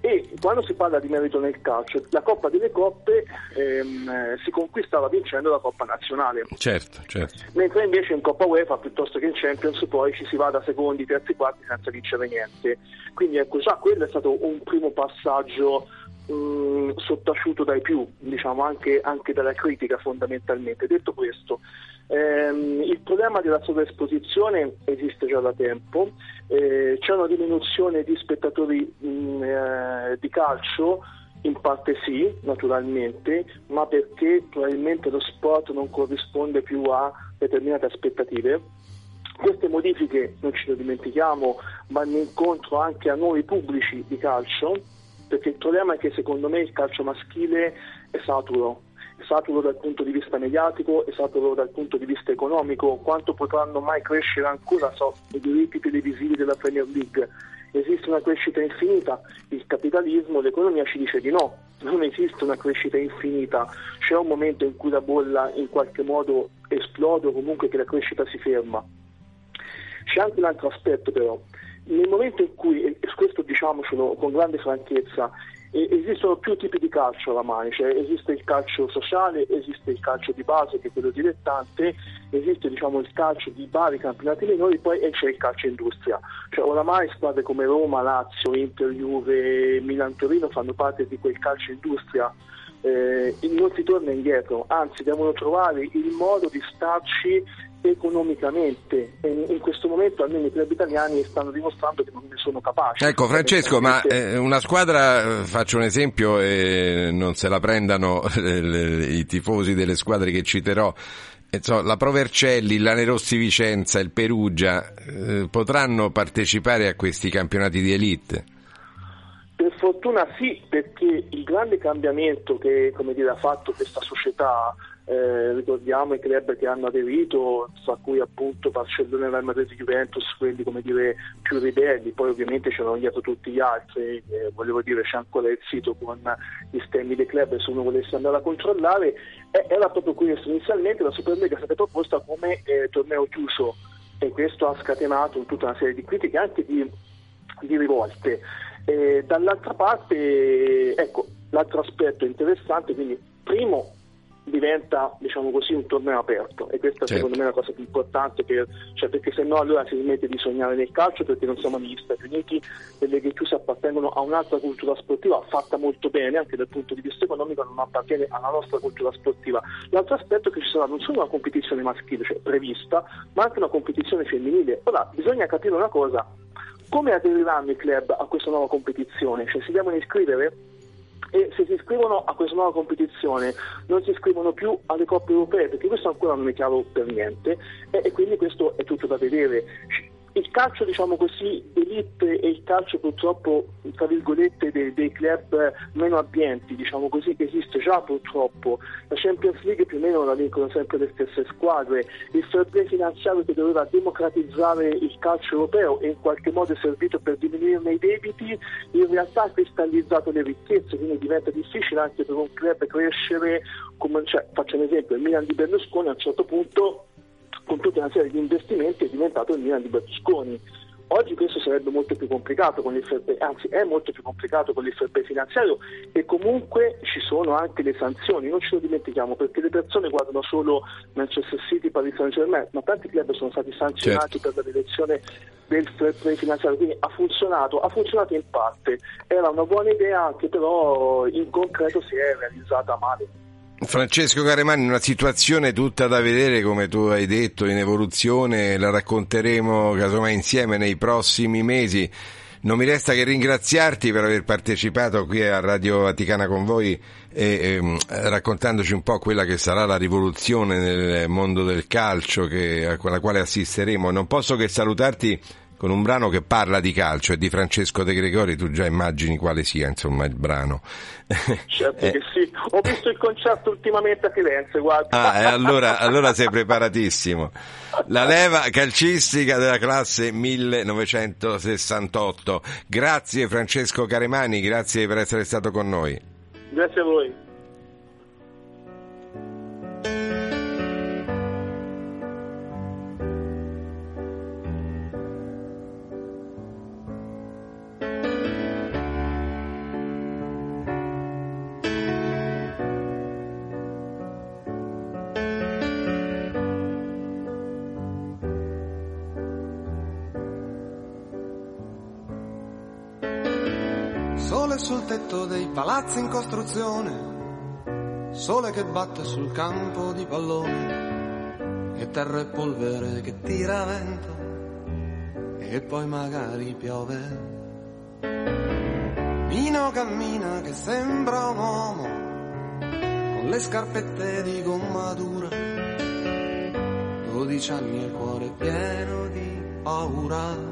e quando si parla di merito nel calcio, la Coppa delle Coppe ehm, eh, si conquistava vincendo la Coppa Nazionale. Certo, certo. Mentre invece in Coppa UEFA piuttosto che in Champions poi ci si va da secondi, terzi, quarti senza vincere niente. Quindi ecco già quello è stato un primo passaggio mh, sottaciuto dai più, diciamo anche, anche dalla critica fondamentalmente. Detto questo, ehm, il problema della sovraesposizione esiste già da tempo, eh, c'è una diminuzione di spettatori mh, eh, di calcio. In parte sì, naturalmente, ma perché probabilmente lo sport non corrisponde più a determinate aspettative. Queste modifiche, non ce lo dimentichiamo, vanno incontro anche a nuovi pubblici di calcio, perché il problema è che secondo me il calcio maschile è saturo, è saturo dal punto di vista mediatico, è saturo dal punto di vista economico, quanto potranno mai crescere ancora so, i diritti televisivi della Premier League? Esiste una crescita infinita, il capitalismo, l'economia ci dice di no, non esiste una crescita infinita, c'è un momento in cui la bolla in qualche modo esplode o comunque che la crescita si ferma. C'è anche un altro aspetto però, nel momento in cui, e questo diciamocelo con grande franchezza, esistono più tipi di calcio oramai, cioè esiste il calcio sociale, esiste il calcio di base che è quello dilettante, esiste diciamo, il calcio di vari campionati minori, poi c'è il calcio industria. Cioè, oramai squadre come Roma, Lazio, Inter, Juve, Milan, Torino fanno parte di quel calcio industria. Eh, non si torna indietro, anzi devono trovare il modo di starci economicamente e in questo momento almeno i club italiani stanno dimostrando che non ne sono capaci. Ecco Francesco, ma eh, una squadra, eh, faccio un esempio e non se la prendano i tifosi delle squadre che citerò, eh, la Provercelli, il Lanerossi Vicenza, il Perugia, eh, potranno partecipare a questi campionati di elite? Per fortuna sì, perché il grande cambiamento che come dire, ha fatto questa società, eh, ricordiamo i club che hanno aderito, tra cui appunto Barcellona, Real Madrid e Juventus, quelli come dire più ribelli, poi ovviamente c'erano dietro tutti gli altri, eh, volevo dire c'è ancora il sito con gli stemmi dei club se uno volesse andare a controllare, eh, era proprio questo, inizialmente la Superlega è stata proposta come eh, torneo chiuso e questo ha scatenato tutta una serie di critiche anche di, di rivolte. Eh, dall'altra parte, ecco, l'altro aspetto interessante, quindi primo diventa diciamo così un torneo aperto e questa Certo. secondo me è la cosa più importante per, cioè, perché se no allora si smette di sognare nel calcio perché non siamo negli Stati Uniti le leghe chiuse appartengono a un'altra cultura sportiva fatta molto bene anche dal punto di vista economico non appartiene alla nostra cultura sportiva l'altro aspetto è che ci sarà non solo una competizione maschile cioè prevista ma anche una competizione femminile ora bisogna capire una cosa come aderiranno i club a questa nuova competizione? Cioè si devono iscrivere? E se si iscrivono a questa nuova competizione non si iscrivono più alle coppe europee, perché questo ancora non è chiaro per niente e, e quindi questo è tutto da vedere. Il calcio, diciamo così, elite e il calcio purtroppo, tra virgolette, dei, dei club meno abbienti, diciamo così, esiste già purtroppo. La Champions League più o meno la vincono sempre le stesse squadre. Il fair finanziario che doveva democratizzare il calcio europeo e in qualche modo è servito per diminuirne i debiti, in realtà ha cristallizzato le ricchezze, quindi diventa difficile anche per un club crescere, come, cioè, faccio un esempio, il Milan di Berlusconi a un certo punto con tutta una serie di investimenti è diventato il Milan di Berlusconi. Oggi questo sarebbe molto più complicato con play, anzi è molto più complicato con play finanziario e comunque ci sono anche le sanzioni, non ce lo dimentichiamo perché le persone guardano solo Manchester City, Paris Saint Germain, ma tanti club sono stati sanzionati per la direzione del fair play finanziario, quindi ha funzionato, ha funzionato in parte, era una buona idea che però in concreto si è realizzata male. Francesco Caremani, una situazione tutta da vedere, come tu hai detto, in evoluzione, la racconteremo casomai insieme nei prossimi mesi. Non mi resta che ringraziarti per aver partecipato qui a Radio Vaticana con voi e ehm, raccontandoci un po' quella che sarà la rivoluzione nel mondo del calcio che, alla quale assisteremo. Non posso che salutarti con un brano che parla di calcio e di Francesco De Gregori, tu già immagini quale sia insomma il brano. Certo Eh. che sì, ho visto il concerto ultimamente a Firenze, guarda. Ah, e allora, allora sei preparatissimo. La leva calcistica della classe 1968. Grazie Francesco Caremani, grazie per essere stato con noi. Grazie a voi. Tetto dei palazzi in costruzione, sole che batte sul campo di pallone, e terra e polvere che tira vento, e poi magari piove. Mino cammina che sembra un uomo, con le scarpette di gomma dura, dodici anni e il cuore pieno di paura.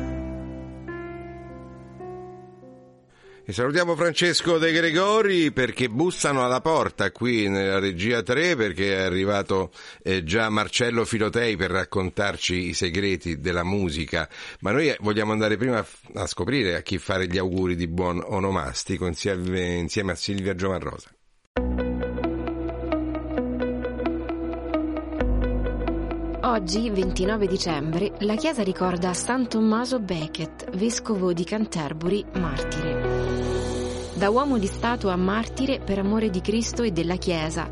E salutiamo Francesco De Gregori perché bussano alla porta qui nella regia 3 perché è arrivato eh, già Marcello Filotei per raccontarci i segreti della musica. Ma noi vogliamo andare prima a, a scoprire a chi fare gli auguri di buon onomastico insieme, insieme a Silvia Giovanrosa. Oggi, 29 dicembre, la Chiesa ricorda San Tommaso Becket, vescovo di Canterbury, martire. Da uomo di Stato a martire per amore di Cristo e della Chiesa,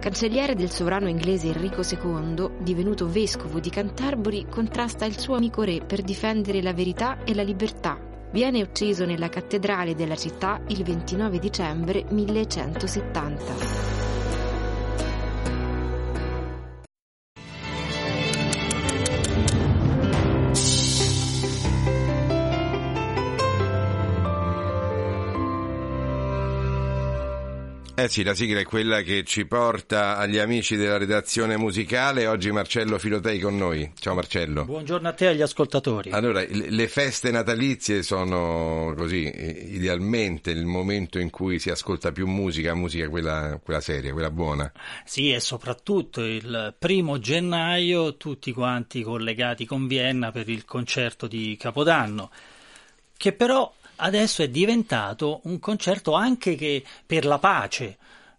cancelliere del sovrano inglese Enrico II, divenuto vescovo di Canterbury, contrasta il suo amico re per difendere la verità e la libertà. Viene ucciso nella cattedrale della città il 29 dicembre 1170. Eh sì, la sigla è quella che ci porta agli amici della redazione musicale. Oggi Marcello Filotei con noi. Ciao Marcello. Buongiorno a te e agli ascoltatori. Allora, le feste natalizie sono così, idealmente il momento in cui si ascolta più musica, musica quella, quella seria, quella buona. Sì, e soprattutto il primo gennaio tutti quanti collegati con Vienna per il concerto di Capodanno, che però adesso è diventato un concerto anche che per la pace,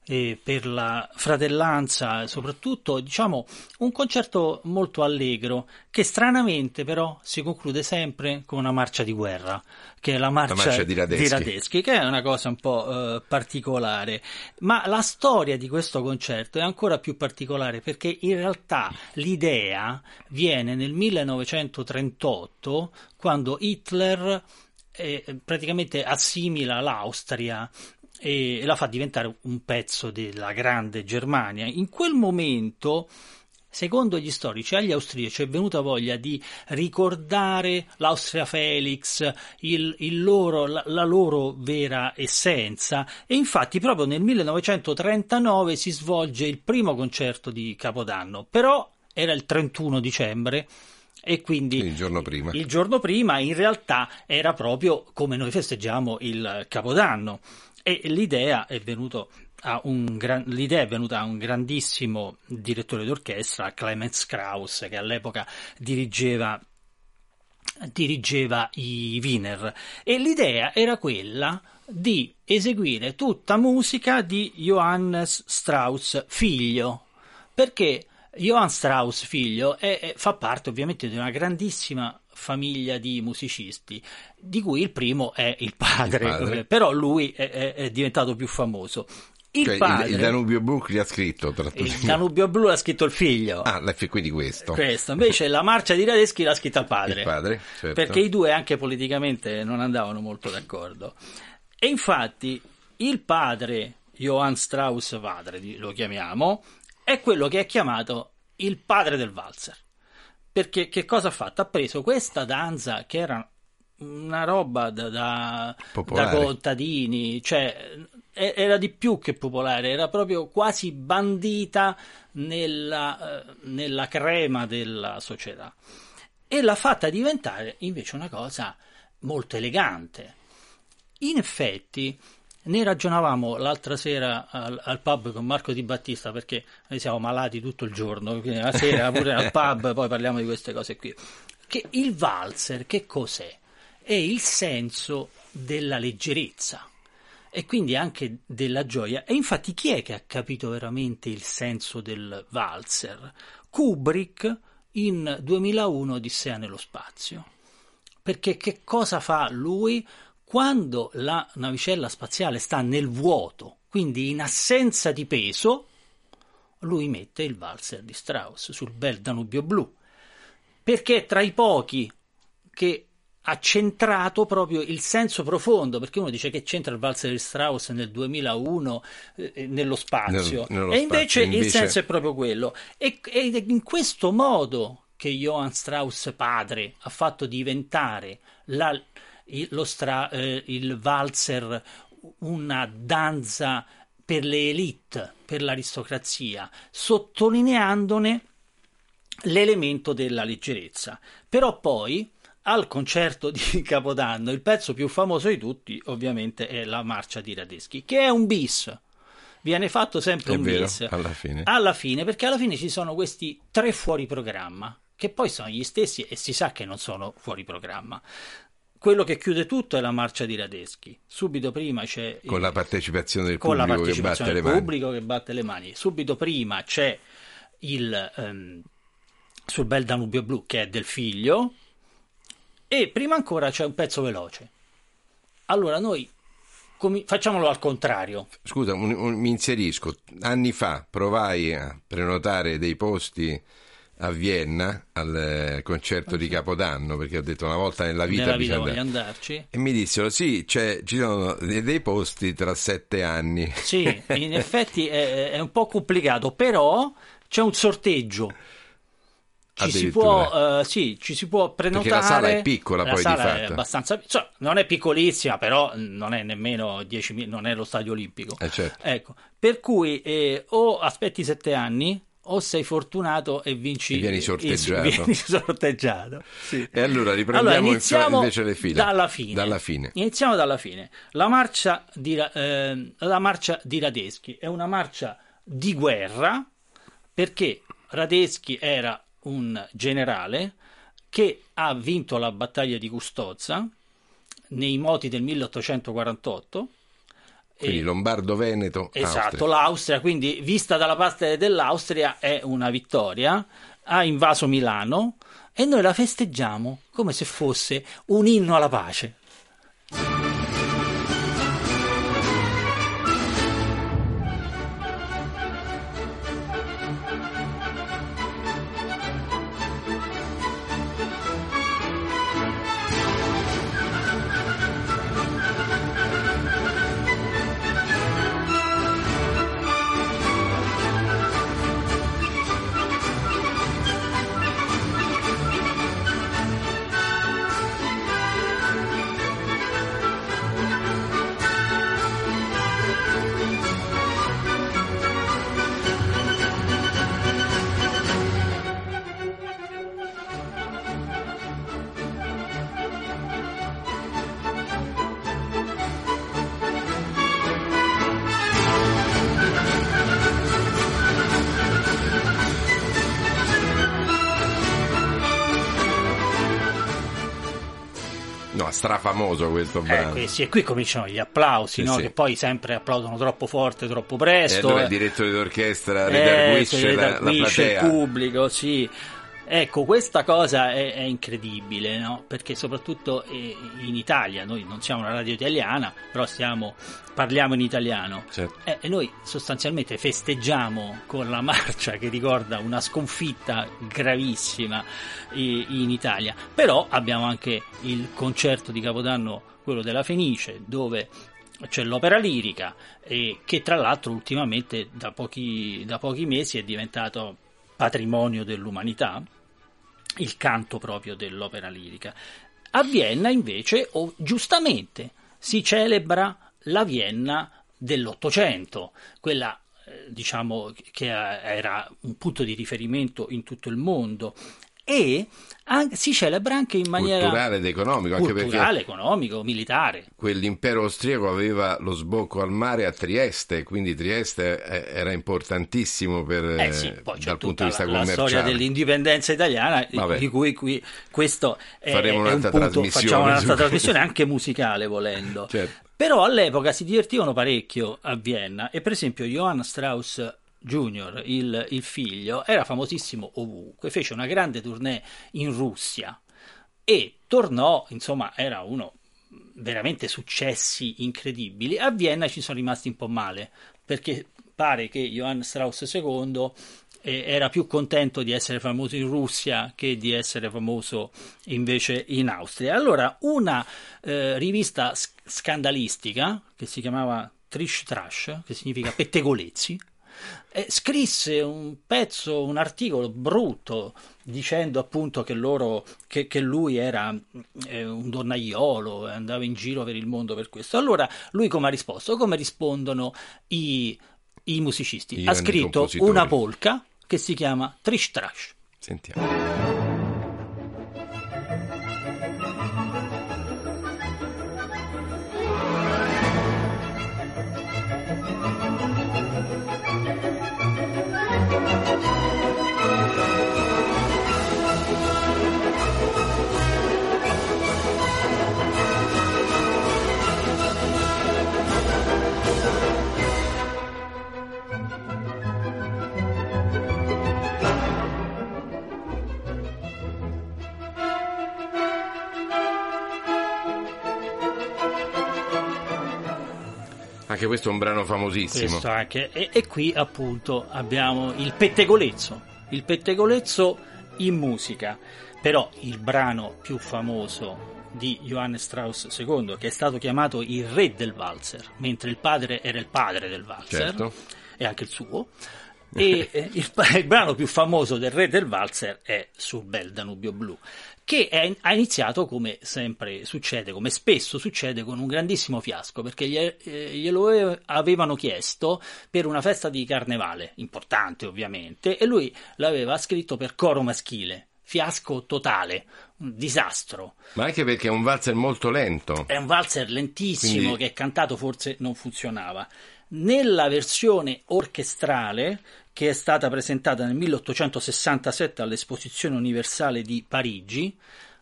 e per la fratellanza, soprattutto diciamo un concerto molto allegro che stranamente però si conclude sempre con una marcia di guerra, che è la marcia, la marcia di, Radeschi. di, Radeschi. che è una cosa un po' eh, particolare. Ma la storia di questo concerto è ancora più particolare perché in realtà l'idea viene nel 1938 quando Hitler eh, praticamente assimila l'Austria e la fa diventare un pezzo della grande Germania. In quel momento, secondo gli storici, agli austriaci è venuta voglia di ricordare l'Austria Felix, il, il loro, la, la, loro vera essenza e infatti proprio nel 1939 si svolge il primo concerto di Capodanno, però era il 31 dicembre e quindi il giorno prima. Il giorno prima in realtà era proprio come noi festeggiamo il Capodanno. E l'idea è, gran, l'idea è venuta a un grandissimo direttore d'orchestra, Clemens Krauss, che all'epoca dirigeva dirigeva i Wiener. E l'idea era quella di eseguire tutta musica di Johannes Strauss figlio. Perché Johann Strauss, figlio, è, è, fa parte ovviamente di una grandissima famiglia di musicisti, di cui il primo è il padre, il padre. però lui è, è, diventato più famoso. Il, cioè, padre, il, Danubio Blu gli ha scritto tra il Danubio Blu l'ha scritto il figlio. Ah quindi questo. Questo. Invece la marcia di Radeschi l'ha scritta il padre, il padre certo. perché i due anche politicamente non andavano molto d'accordo. E infatti il padre Johann Strauss padre lo chiamiamo è quello che è chiamato il padre del valzer. Perché che cosa ha fatto? Ha preso questa danza che era una roba da, da, da contadini, cioè era di più che popolare, era proprio quasi bandita nella, eh, nella crema della società e l'ha fatta diventare invece una cosa molto elegante. In effetti, ne ragionavamo l'altra sera al, al, pub con Marco Di Battista perché noi siamo malati tutto il giorno, quindi la sera pure al pub poi parliamo di queste cose qui. Che il valzer che cos'è? È il senso della leggerezza e quindi anche della gioia. E infatti chi è che ha capito veramente il senso del valzer? Kubrick in 2001 Odissea nello spazio. Perché che cosa fa lui? Quando la navicella spaziale sta nel vuoto, quindi in assenza di peso, lui mette il valzer di Strauss sul bel Danubio blu, perché è tra i pochi che ha centrato proprio il senso profondo, perché uno dice che c'entra il valzer di Strauss nel 2001 eh, nello spazio, Nel- nello e invece, spazio, il invece- senso è proprio quello. E, ed è in questo modo che Johann Strauss padre ha fatto diventare la- il, lo stra- eh, il valzer una danza per le elite, per l'aristocrazia, sottolineandone l'elemento della leggerezza. Però poi al concerto di Capodanno il pezzo più famoso di tutti ovviamente è la marcia di Radeschi, che è un bis. Viene fatto sempre È un vero, bis. alla fine. Alla fine, perché alla fine ci sono questi tre fuori programma, che poi sono gli stessi e si sa che non sono fuori programma. Quello che chiude tutto è la marcia di Radeschi. Subito prima c'è il- Con la partecipazione del pubblico che batte partecipazione le del mani. pubblico che batte le mani. Subito prima c'è il ehm, sul bel Danubio blu che è del figlio e prima ancora c'è un pezzo veloce. Allora noi comi- facciamolo al contrario. Scusa, un- un- mi inserisco. Anni fa provai a prenotare dei posti a Vienna al eh, concerto di Capodanno perché ho detto una volta nella vita Nella vita bisogna andarci. E mi dissero: sì, c'è- ci sono dei, posti tra sette anni. Sì, in effetti è, è un po' complicato, però c'è un sorteggio. Ci si, può, eh, sì, ci si può prenotare. Perché la sala è piccola La poi, di sala è fatto. abbastanza, cioè, non è piccolissima, però non è nemmeno 10.000, non è lo stadio olimpico. Eh, certo. Ecco, per cui eh, o aspetti sette anni o sei fortunato e vinci E vieni sorteggiato. vieni sorteggiato, sì. E allora riprendiamo Allora, iniziamo invece le file. dalla fine. Dalla fine. Iniziamo dalla fine. La marcia di, ehm, la marcia di Radeschi è una marcia di guerra perché Radeschi era un generale che ha vinto la battaglia di Custozza nei moti del 1848. Quindi Lombardo-Veneto. Esatto, Austria. l'Austria, quindi vista dalla parte dell'Austria è una vittoria, ha invaso Milano e noi la festeggiamo come se fosse un inno alla pace. Questo brano. Ecco, e sì, e qui cominciano gli applausi, Sì, no? sì. che poi sempre applaudono troppo forte, troppo E presto. allora eh. il direttore d'orchestra Eh, redarguisce si la, la redarguisce il platea. pubblico, sì. Ecco, questa cosa è, è incredibile, no? Perché soprattutto eh, in Italia, noi non siamo una radio italiana, però stiamo, parliamo in italiano. Certo. Eh, e noi sostanzialmente festeggiamo con la marcia che ricorda una sconfitta gravissima i- in Italia. Però abbiamo anche il concerto di Capodanno, quello della Fenice, dove c'è l'opera lirica, e che tra l'altro ultimamente da pochi, da pochi mesi è diventato patrimonio dell'umanità, il canto proprio dell'opera lirica. A Vienna invece, o giustamente, si celebra la Vienna dell'Ottocento, quella eh, diciamo che era un punto di riferimento in tutto il mondo e an- si celebra anche in maniera Culturale ed economico, anche culturale, economico, militare. quell'impero austriaco aveva lo sbocco al mare a Trieste, quindi Trieste eh, era importantissimo per, Eh sì, eh, poi dal punto di vista la, la commerciale. storia dell'indipendenza italiana, di- Vabbè. di cui qui questo è, Faremo è un un'altra punto, trasmissione facciamo un'altra trasmissione anche musicale volendo. Certo. Però all'epoca si divertivano parecchio a Vienna e per esempio Johann Strauss Jr., il, il figlio, era famosissimo ovunque, fece una grande tournée in Russia e tornò, insomma, era uno veramente successi incredibili. A Vienna ci sono rimasti un po' male perché pare che Johann Strauss II eh, era più contento di essere famoso in Russia che di essere famoso invece in Austria. Allora, una eh, rivista scandalistica che si chiamava Trish Trash, che significa pettegolezzi, eh, scrisse un pezzo, un articolo brutto dicendo appunto che, loro, che, che lui era eh, un donnaiolo e andava in giro per il mondo per questo. Allora lui come ha risposto? Come rispondono i, i musicisti? I ha scritto una polka che si chiama Trish Trash. Sentiamo. Anche questo è un brano famosissimo. Questo anche. E, e qui appunto abbiamo il pettegolezzo, il pettegolezzo in musica. Però il brano più famoso di Johannes Strauss II, che è stato chiamato il re del valzer, mentre il padre era il padre del valzer, Certo. e anche il suo. E eh, il, il brano più famoso del re del valzer è Sul bel Danubio blu, che è- ha iniziato come sempre succede, come spesso succede, con un grandissimo fiasco, perché gli- eh, glielo ave- avevano chiesto per una festa di carnevale, importante ovviamente, e lui l'aveva scritto per coro maschile. Fiasco totale, un disastro. Ma anche perché è un valzer molto lento. È un valzer lentissimo Quindi- che cantato forse non funzionava. Nella versione orchestrale che è stata presentata nel 1867 all'Esposizione Universale di Parigi,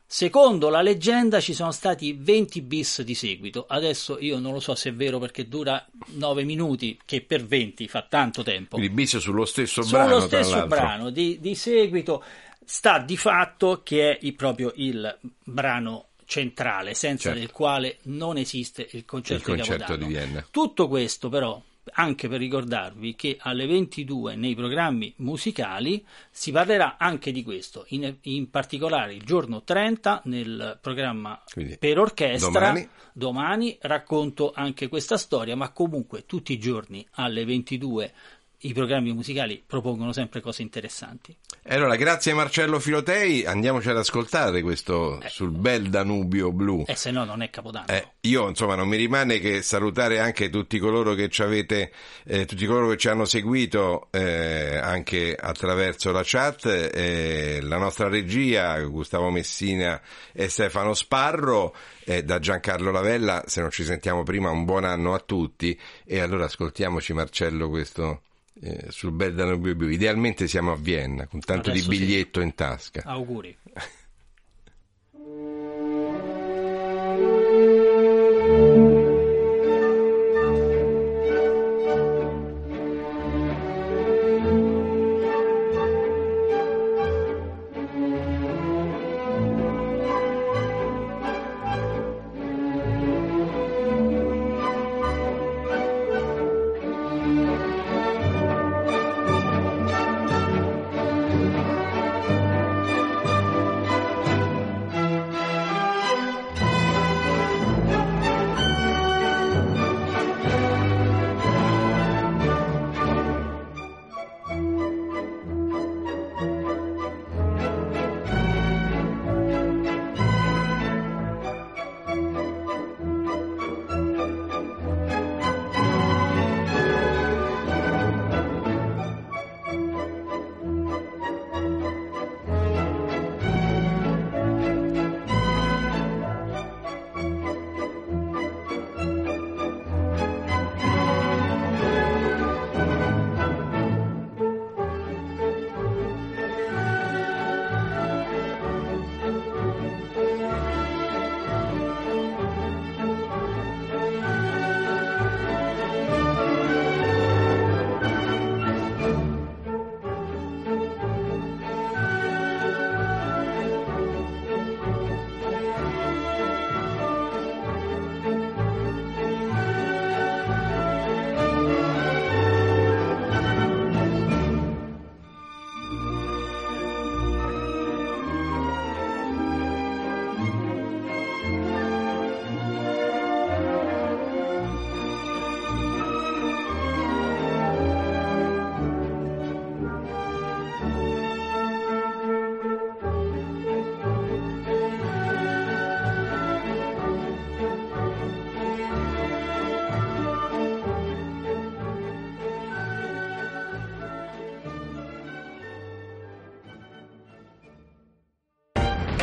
secondo la leggenda ci sono stati 20 bis di seguito. Adesso io non lo so se è vero perché dura 9 minuti, che per 20 fa tanto tempo. Quindi bis sullo stesso Sullo brano, tra stesso brano di, di seguito sta di fatto che è proprio il brano centrale, senza Certo. del quale non esiste il concerto, Il di concerto Capodanno. di Vienna. Tutto questo però anche per ricordarvi che alle 22 nei programmi musicali si parlerà anche di questo, in, in particolare il giorno 30 nel programma Quindi, per orchestra. domani? Domani racconto anche questa storia, ma comunque tutti i giorni alle 22 i programmi musicali propongono sempre cose interessanti. E allora, grazie Marcello Filotei, andiamoci ad ascoltare questo sul bel Danubio blu. E se no non è Capodanno. Eh, io insomma non mi rimane che salutare anche tutti coloro che ci avete, eh, tutti coloro che ci hanno seguito eh, anche attraverso la chat, eh, la nostra regia, Gustavo Messina e Stefano Sparro, eh, da Giancarlo Lavella, se non ci sentiamo prima un buon anno a tutti e allora ascoltiamoci Marcello questo eh, sul bel Danubio blu. Idealmente siamo a Vienna con tanto Adesso di sì. biglietto in tasca. Auguri.